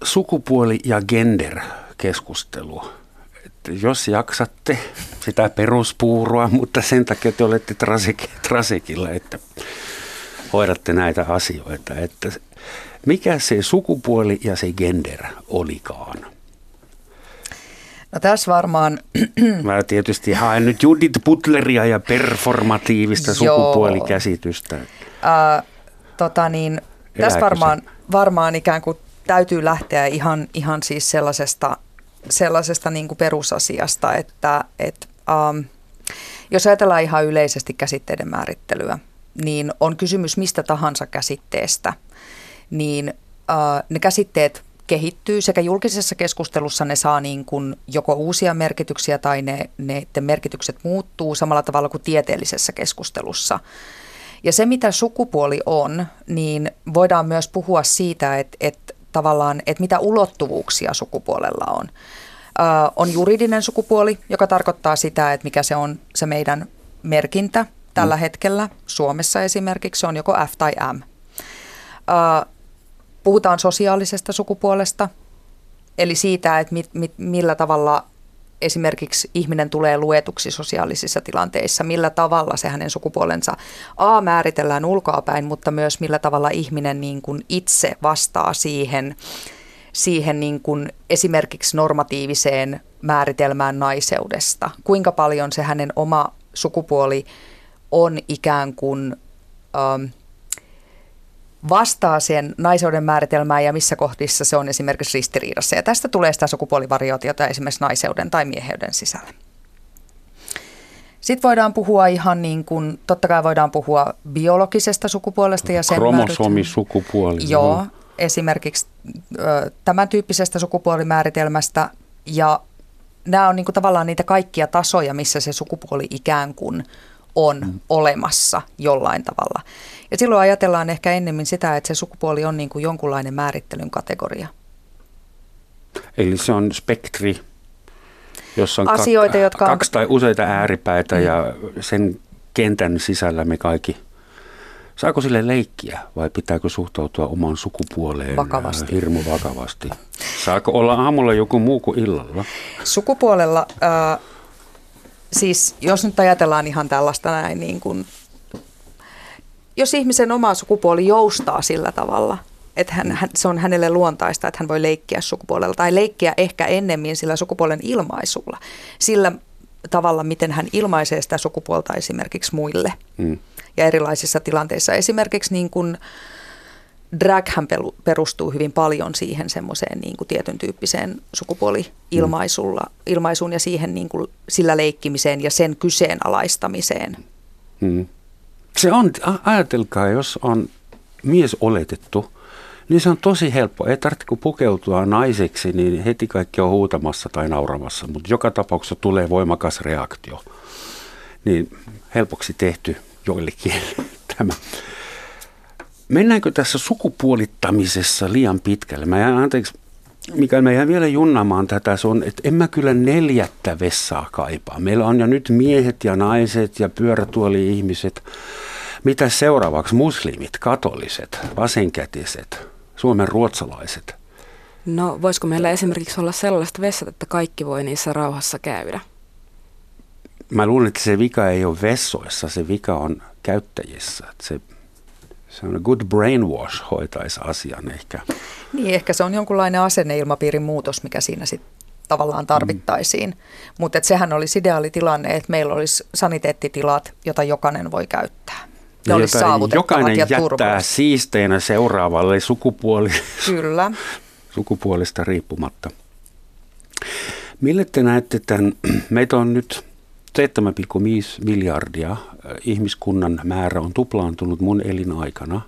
sukupuoli- ja gender-keskustelu – jos jaksatte sitä peruspuurua, mutta sen takia te olette trasik, trasekilla, että hoidatte näitä asioita. Että mikä se sukupuoli ja se gender olikaan? No tässä varmaan... Mä tietysti haen nyt Judith Butleria ja performatiivista sukupuolikäsitystä. Äh, tota niin, tässä varmaan, varmaan ikään kuin täytyy lähteä ihan, ihan siis sellaisesta sellaisesta niin kuin perusasiasta, että, että um, jos ajatellaan ihan yleisesti käsitteiden määrittelyä, niin on kysymys mistä tahansa käsitteestä, niin uh, ne käsitteet kehittyy sekä julkisessa keskustelussa ne saa niin kuin joko uusia merkityksiä tai ne, ne merkitykset muuttuu samalla tavalla kuin tieteellisessä keskustelussa. Ja se, mitä sukupuoli on, niin voidaan myös puhua siitä, että, että tavallaan, että mitä ulottuvuuksia sukupuolella on. Ö, on juridinen sukupuoli, joka tarkoittaa sitä, että mikä se on se meidän merkintä tällä mm. hetkellä. Suomessa esimerkiksi se on joko F tai M. Ö, puhutaan sosiaalisesta sukupuolesta, eli siitä, että mit, mit, millä tavalla esimerkiksi ihminen tulee luetuksi sosiaalisissa tilanteissa, millä tavalla se hänen sukupuolensa A määritellään ulkoapäin, mutta myös millä tavalla ihminen niin kuin itse vastaa siihen, siihen niin kuin esimerkiksi normatiiviseen määritelmään naiseudesta. Kuinka paljon se hänen oma sukupuoli on ikään kuin... Ähm, vastaa sen naiseuden määritelmään ja missä kohdissa se on esimerkiksi ristiriidassa. Ja tästä tulee sitä sukupuolivariaatiota esimerkiksi naiseuden tai mieheyden sisällä. Sitten voidaan puhua ihan niin kuin, totta kai voidaan puhua biologisesta sukupuolesta ja sen Kromosomissukupuoli. Joo, esimerkiksi tämän tyyppisestä sukupuolimääritelmästä ja nämä on niin kuin tavallaan niitä kaikkia tasoja, missä se sukupuoli ikään kuin on mm. olemassa jollain tavalla. Ja silloin ajatellaan ehkä ennemmin sitä, että se sukupuoli on niin kuin jonkunlainen määrittelyn kategoria. Eli se on spektri, jossa on Asioita, kak- jotka on... kaksi tai useita ääripäitä mm. ja sen kentän sisällä me kaikki – Saako sille leikkiä vai pitääkö suhtautua omaan sukupuoleen vakavasti. hirmu vakavasti? Saako olla aamulla joku muu kuin illalla? Sukupuolella, äh, siis jos nyt ajatellaan ihan tällaista näin niin kuin jos ihmisen oma sukupuoli joustaa sillä tavalla, että hän, hän, se on hänelle luontaista, että hän voi leikkiä sukupuolella tai leikkiä ehkä ennemmin sillä sukupuolen ilmaisulla, sillä tavalla, miten hän ilmaisee sitä sukupuolta esimerkiksi muille mm. ja erilaisissa tilanteissa. Esimerkiksi niin kuin draghän perustuu hyvin paljon siihen semmoiseen niin kuin tietyn tyyppiseen sukupuoli-ilmaisuun mm. ja siihen niin kuin sillä leikkimiseen ja sen kyseenalaistamiseen. Mm. Se on, ajatelkaa, jos on mies oletettu, niin se on tosi helppo. Ei tarvitse kun pukeutua naiseksi, niin heti kaikki on huutamassa tai nauramassa, mutta joka tapauksessa tulee voimakas reaktio. Niin helpoksi tehty joillekin tämä. Mennäänkö tässä sukupuolittamisessa liian pitkälle? Mä jään, anteeksi, mikä mä jään vielä junnamaan tätä, se on, että en mä kyllä neljättä vessaa kaipaa. Meillä on jo nyt miehet ja naiset ja pyörätuoli-ihmiset. Mitä seuraavaksi? Muslimit, katoliset, vasenkätiset, Suomen ruotsalaiset. No voisiko meillä esimerkiksi olla sellaiset vessat, että kaikki voi niissä rauhassa käydä? Mä luulen, että se vika ei ole vessoissa, se vika on käyttäjissä. Että se, se on good brainwash hoitaisi asian ehkä. Niin, ehkä se on jonkunlainen asenneilmapiirin muutos, mikä siinä sitten tavallaan tarvittaisiin. Mm. Mutta sehän olisi ideaalitilanne, että meillä olisi saniteettitilat, jota jokainen voi käyttää. ne olisi jokainen ja jättää siisteinä seuraavalle sukupuoli, Kyllä. sukupuolesta riippumatta. Mille te näette tämän? Meitä on nyt 7,5 miljardia. Ihmiskunnan määrä on tuplaantunut mun elinaikana.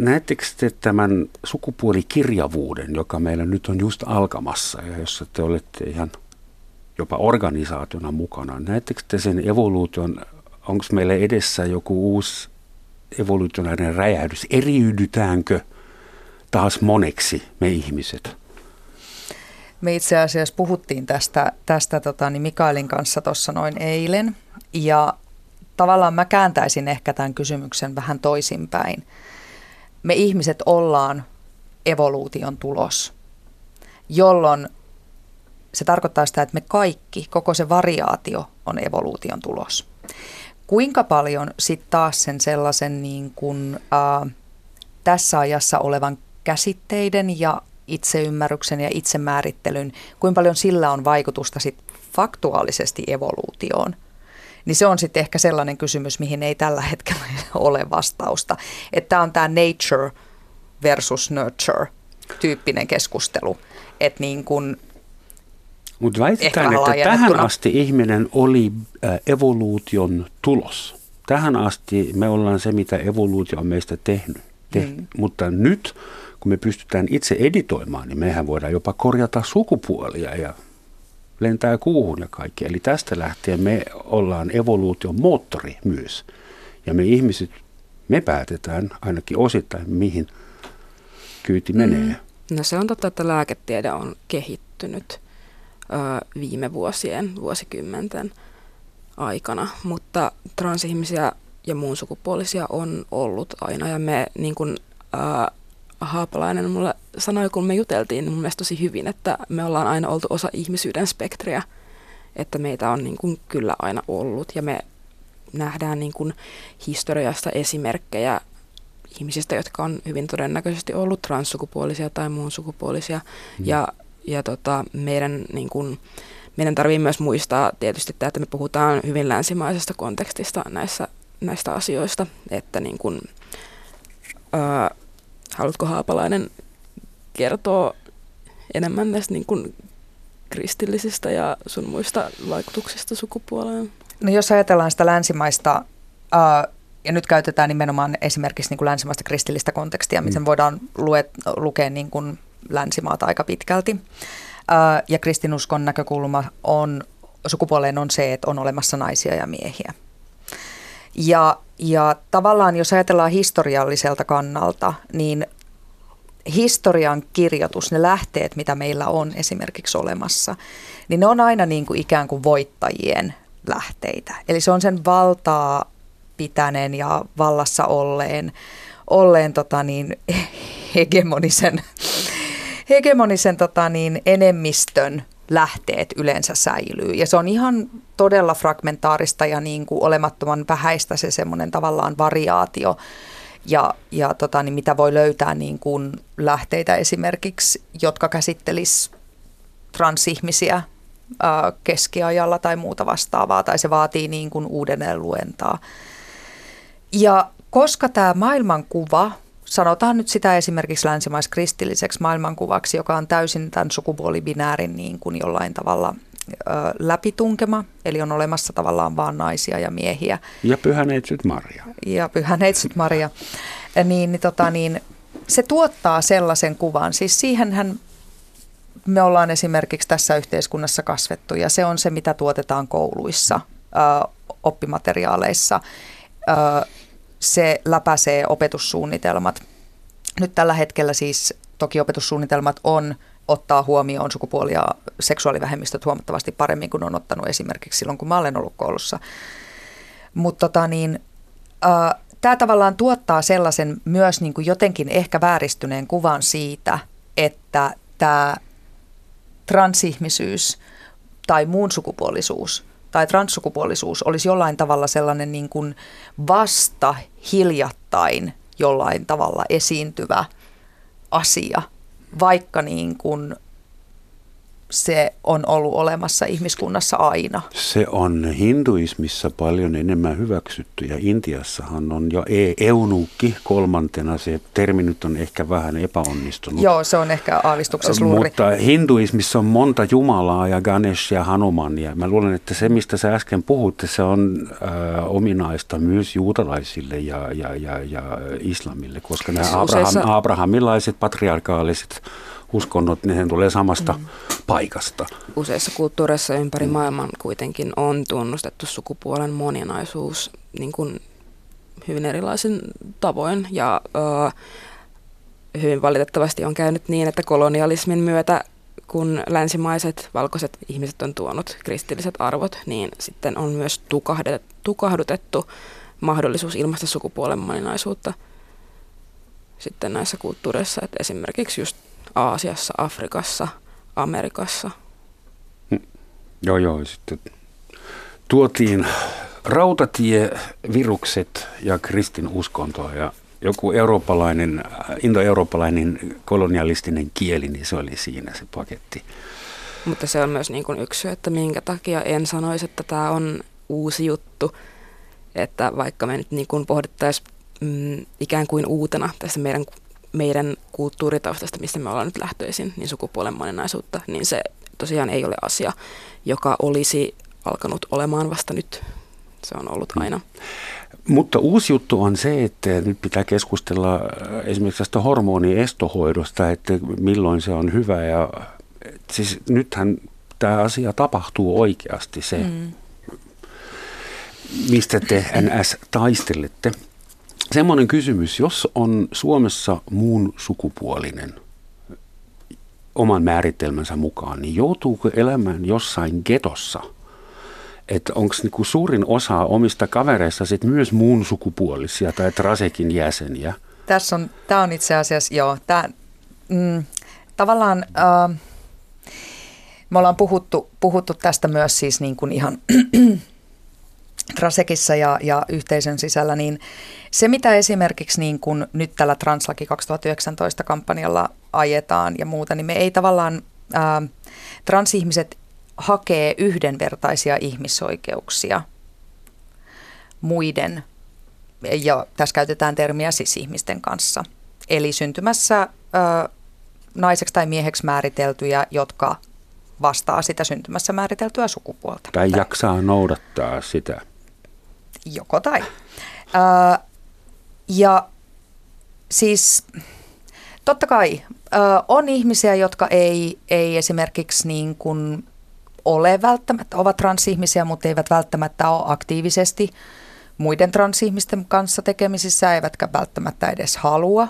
Näettekö te tämän sukupuolikirjavuuden, joka meillä nyt on just alkamassa ja jossa te olette ihan jopa organisaationa mukana? Näettekö te sen evoluution, onko meillä edessä joku uusi evoluutionainen räjähdys? Eriydytäänkö taas moneksi me ihmiset? Me itse asiassa puhuttiin tästä, tästä tota, niin Mikaelin kanssa tuossa noin eilen ja tavallaan mä kääntäisin ehkä tämän kysymyksen vähän toisinpäin. Me ihmiset ollaan evoluution tulos, jolloin se tarkoittaa sitä, että me kaikki, koko se variaatio on evoluution tulos. Kuinka paljon sitten taas sen sellaisen niin kuin, äh, tässä ajassa olevan käsitteiden ja itseymmärryksen ja itsemäärittelyn, kuinka paljon sillä on vaikutusta sit faktuaalisesti evoluutioon, niin se on sitten ehkä sellainen kysymys, mihin ei tällä hetkellä ole vastausta. Että tämä on tämä nature versus nurture tyyppinen keskustelu. Että niin kun Mutta väitetään, että tähän asti ihminen oli evoluution tulos. Tähän asti me ollaan se, mitä evoluutio on meistä tehnyt. Te- mm. Mutta nyt kun me pystytään itse editoimaan, niin mehän voidaan jopa korjata sukupuolia ja lentää kuuhun ja kaikki. Eli tästä lähtien me ollaan evoluution moottori myös. Ja me ihmiset, me päätetään ainakin osittain, mihin kyyti mm. menee. Mm. No se on totta, että lääketiede on kehittynyt ö, viime vuosien, vuosikymmenten aikana, mutta transihmisiä ja muun sukupuolisia on ollut aina ja me niin kuin, ö, Haapalainen mulle sanoi, kun me juteltiin, niin mun mielestä tosi hyvin, että me ollaan aina oltu osa ihmisyyden spektriä, että meitä on niin kuin kyllä aina ollut ja me nähdään niin kuin historiasta esimerkkejä ihmisistä, jotka on hyvin todennäköisesti ollut transsukupuolisia tai muun sukupuolisia mm. ja, ja tota, meidän niin kuin, meidän tarvii myös muistaa tietysti tämä, että me puhutaan hyvin länsimaisesta kontekstista näissä, näistä asioista, että niin kuin, ää, Haluatko Haapalainen kertoa enemmän näistä niin kuin kristillisistä ja sun muista vaikutuksista sukupuoleen? No jos ajatellaan sitä länsimaista, uh, ja nyt käytetään nimenomaan esimerkiksi niin kuin länsimaista kristillistä kontekstia, miten mm. voidaan lue, lukea niin kuin länsimaata aika pitkälti. Uh, ja kristinuskon näkökulma on, sukupuoleen on se, että on olemassa naisia ja miehiä. Ja, ja tavallaan jos ajatellaan historialliselta kannalta, niin historian kirjoitus, ne lähteet, mitä meillä on esimerkiksi olemassa, niin ne on aina niin kuin ikään kuin voittajien lähteitä. Eli se on sen valtaa pitäneen ja vallassa olleen, olleen tota niin, hegemonisen, hegemonisen tota niin, enemmistön lähteet yleensä säilyy. Ja se on ihan todella fragmentaarista ja niin kuin olemattoman vähäistä se semmoinen tavallaan variaatio. Ja, ja tota, niin mitä voi löytää niin kuin lähteitä esimerkiksi, jotka käsittelis transihmisiä ää, keskiajalla tai muuta vastaavaa, tai se vaatii niin kuin uudelleen luentaa. Ja koska tämä maailmankuva sanotaan nyt sitä esimerkiksi länsimaiskristilliseksi maailmankuvaksi, joka on täysin tämän sukupuolibinäärin niin kuin jollain tavalla ö, läpitunkema, eli on olemassa tavallaan vain naisia ja miehiä. Ja pyhäneitsyt Maria. Ja pyhäneitsyt Maria. Niin, niin, tota, niin se tuottaa sellaisen kuvan. Siis siihenhän me ollaan esimerkiksi tässä yhteiskunnassa kasvettu ja se on se, mitä tuotetaan kouluissa, ö, oppimateriaaleissa. Ö, se läpäisee opetussuunnitelmat. Nyt tällä hetkellä siis toki opetussuunnitelmat on ottaa huomioon sukupuoli- ja seksuaalivähemmistöt huomattavasti paremmin kuin on ottanut esimerkiksi silloin, kun mä olen ollut koulussa. Mutta tota niin, äh, tämä tavallaan tuottaa sellaisen myös niin kuin jotenkin ehkä vääristyneen kuvan siitä, että tämä transihmisyys tai muun sukupuolisuus tai transsukupuolisuus olisi jollain tavalla sellainen niin kuin vasta hiljattain jollain tavalla esiintyvä asia, vaikka niin kuin se on ollut olemassa ihmiskunnassa aina. Se on hinduismissa paljon enemmän hyväksytty ja Intiassahan on jo e- eunuukki kolmantena. Se termi nyt on ehkä vähän epäonnistunut. Joo, se on ehkä aavistuksessa luuri. Mutta hinduismissa on monta jumalaa ja Ganesh ja Hanuman. Ja mä luulen, että se mistä sä äsken puhutte, se on äh, ominaista myös juutalaisille ja, ja, ja, ja islamille, koska nämä Abraham, abrahamilaiset patriarkaaliset uskonnot, ne tulee samasta mm. paikasta. Useissa kulttuureissa ympäri mm. maailman kuitenkin on tunnustettu sukupuolen moninaisuus niin kuin hyvin erilaisin tavoin ja ö, hyvin valitettavasti on käynyt niin, että kolonialismin myötä kun länsimaiset valkoiset ihmiset on tuonut kristilliset arvot, niin sitten on myös tukahdutettu mahdollisuus ilmaista sukupuolen moninaisuutta sitten näissä kulttuureissa. Että esimerkiksi just Aasiassa, Afrikassa, Amerikassa. Mm. Joo, joo. Sitten tuotiin rautatievirukset ja kristin uskontoa ja joku eurooppalainen, indo-eurooppalainen kolonialistinen kieli, niin se oli siinä se paketti. Mutta se on myös niin kuin yksi syy, että minkä takia en sanoisi, että tämä on uusi juttu. Että vaikka me nyt niin kuin pohdittaisiin mm, ikään kuin uutena tässä meidän meidän kulttuuritaustasta, mistä me ollaan nyt lähtöisin, niin sukupuolen moninaisuutta, niin se tosiaan ei ole asia, joka olisi alkanut olemaan vasta nyt. Se on ollut aina. Mutta uusi juttu on se, että nyt pitää keskustella äh, esimerkiksi tästä hormoniestohoidosta, että milloin se on hyvä. Ja, siis nythän tämä asia tapahtuu oikeasti se, mm. mistä te NS taistelette semmoinen kysymys, jos on Suomessa muun sukupuolinen oman määritelmänsä mukaan, niin joutuuko elämään jossain getossa? Että onko niinku suurin osa omista kavereista sit myös muun sukupuolisia tai Trasekin jäseniä? Tässä on, tämä on itse asiassa, joo, tää, mm, tavallaan äh, me ollaan puhuttu, puhuttu tästä myös siis niin kuin ihan Trasekissa ja, ja yhteisön sisällä, niin se mitä esimerkiksi niin kuin nyt tällä Translaki 2019 kampanjalla ajetaan ja muuta, niin me ei tavallaan, ää, transihmiset hakee yhdenvertaisia ihmisoikeuksia muiden, ja tässä käytetään termiä sisihmisten kanssa. Eli syntymässä ää, naiseksi tai mieheksi määriteltyjä, jotka vastaa sitä syntymässä määriteltyä sukupuolta. Tai jaksaa noudattaa sitä joko tai. Ää, ja siis totta kai on ihmisiä, jotka ei, ei esimerkiksi niin kuin ole välttämättä, ovat transihmisiä, mutta eivät välttämättä ole aktiivisesti muiden transihmisten kanssa tekemisissä, eivätkä välttämättä edes halua.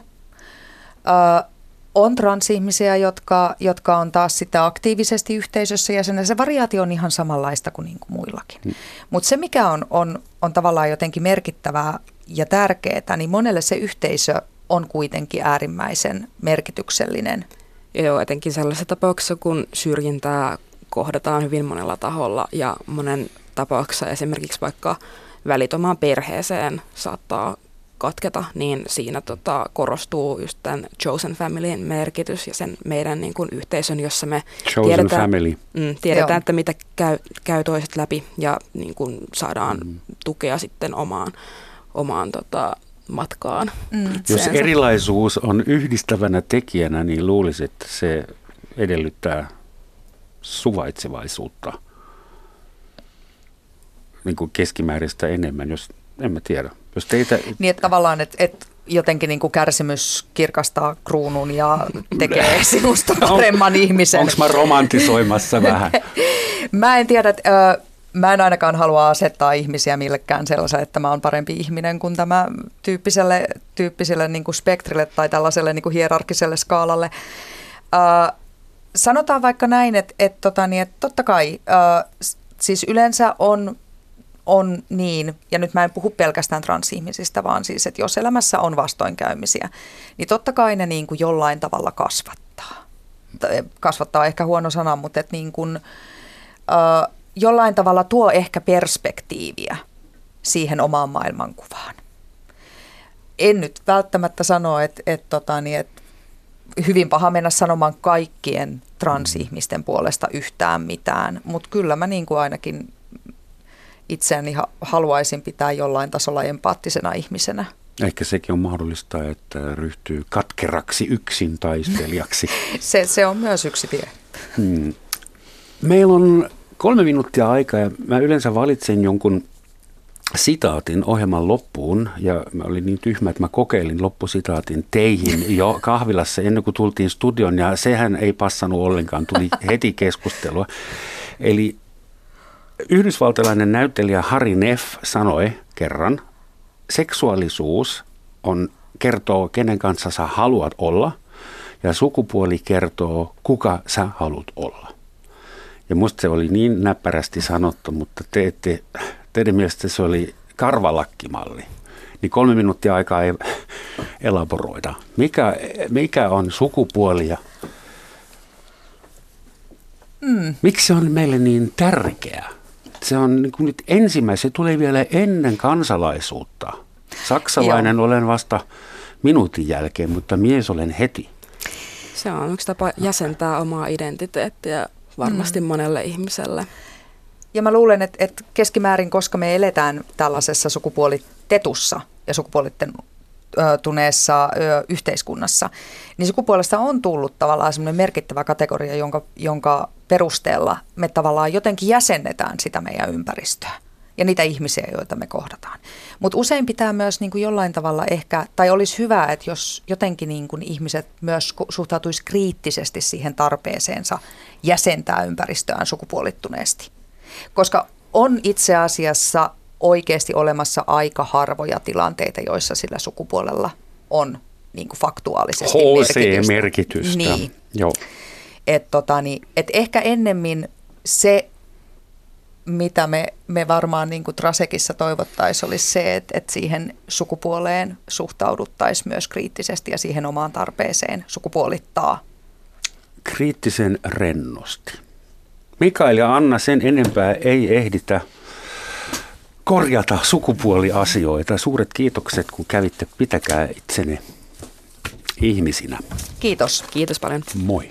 On transihmisiä, jotka, jotka on taas sitä aktiivisesti yhteisössä jäsenä. Se variaatio on ihan samanlaista kuin, niin kuin muillakin. Mm. Mutta se, mikä on, on, on tavallaan jotenkin merkittävää ja tärkeää, niin monelle se yhteisö on kuitenkin äärimmäisen merkityksellinen. Joo, etenkin sellaisessa tapauksessa, kun syrjintää kohdataan hyvin monella taholla ja monen tapauksessa esimerkiksi vaikka välitomaan perheeseen saattaa katketa, niin siinä tota, korostuu just tämän Chosen Familyn merkitys ja sen meidän niin kuin, yhteisön, jossa me Chosen tiedetään, family. Mm, tiedetään että mitä käy, käy toiset läpi ja niin kuin, saadaan mm. tukea sitten omaan, omaan tota, matkaan. Mm. Jos erilaisuus on yhdistävänä tekijänä, niin luulisin, että se edellyttää suvaitsevaisuutta niin kuin keskimääräistä enemmän, jos en mä tiedä. Jos teitä... Niin, että tavallaan, että, että jotenkin niin kuin kärsimys kirkastaa kruunun ja tekee sinusta paremman ihmisen. Onko mä romantisoimassa vähän? mä en tiedä, että, mä en ainakaan halua asettaa ihmisiä millekään sellaisen, että mä oon parempi ihminen kuin tämä tyyppiselle, tyyppiselle niin kuin spektrille tai tällaiselle niin kuin hierarkiselle skaalalle. Ö, sanotaan vaikka näin, että, että, tota, niin, että totta kai ö, siis yleensä on on niin, ja nyt mä en puhu pelkästään transihmisistä, vaan siis, että jos elämässä on vastoinkäymisiä, niin totta kai ne niin kuin jollain tavalla kasvattaa. Kasvattaa ehkä huono sana, mutta että niin kuin, äh, jollain tavalla tuo ehkä perspektiiviä siihen omaan maailmankuvaan. En nyt välttämättä sano, että, että, tota, niin, että hyvin paha mennä sanomaan kaikkien transihmisten puolesta yhtään mitään, mutta kyllä mä niin kuin ainakin itseäni haluaisin pitää jollain tasolla empaattisena ihmisenä. Ehkä sekin on mahdollista, että ryhtyy katkeraksi yksin taistelijaksi. se, se on myös yksi tie. Hmm. Meillä on kolme minuuttia aikaa ja mä yleensä valitsen jonkun sitaatin ohjelman loppuun ja mä olin niin tyhmä, että mä kokeilin loppusitaatin teihin jo kahvilassa ennen kuin tultiin studion ja sehän ei passannut ollenkaan, tuli heti keskustelua. Eli yhdysvaltalainen näyttelijä Harry Neff sanoi kerran, seksuaalisuus on, kertoo, kenen kanssa sä haluat olla ja sukupuoli kertoo, kuka sä haluat olla. Ja musta se oli niin näppärästi sanottu, mutta te ette, teidän mielestä se oli karvalakkimalli. Niin kolme minuuttia aikaa ei elaboroida. Mikä, mikä on sukupuoli ja mm. miksi se on meille niin tärkeää? Se on niin kuin nyt ensimmäinen, se tulee vielä ennen kansalaisuutta. Saksalainen Joo. olen vasta minuutin jälkeen, mutta mies olen heti. Se on yksi tapa jäsentää omaa identiteettiä varmasti mm. monelle ihmiselle. Ja mä luulen, että, että keskimäärin, koska me eletään tällaisessa sukupuolitetussa ja sukupuolittuneessa yhteiskunnassa, niin sukupuolesta on tullut tavallaan semmoinen merkittävä kategoria, jonka, jonka perusteella me tavallaan jotenkin jäsennetään sitä meidän ympäristöä ja niitä ihmisiä, joita me kohdataan. Mutta usein pitää myös niin kuin jollain tavalla ehkä, tai olisi hyvä, että jos jotenkin niin kuin ihmiset myös suhtautuisi kriittisesti siihen tarpeeseensa jäsentää ympäristöään sukupuolittuneesti. Koska on itse asiassa oikeasti olemassa aika harvoja tilanteita, joissa sillä sukupuolella on niin kuin faktuaalisesti HC-merkitystä. merkitystä. Niin. Joo. Et, tota, niin, et ehkä ennemmin se, mitä me, me varmaan niin kuin Trasekissa toivottaisiin, olisi se, että, että siihen sukupuoleen suhtauduttaisiin myös kriittisesti ja siihen omaan tarpeeseen sukupuolittaa. Kriittisen rennosti. Mikael ja Anna, sen enempää ei ehditä korjata sukupuoliasioita. Suuret kiitokset, kun kävitte. Pitäkää itsenne ihmisinä. Kiitos. Kiitos paljon. Moi.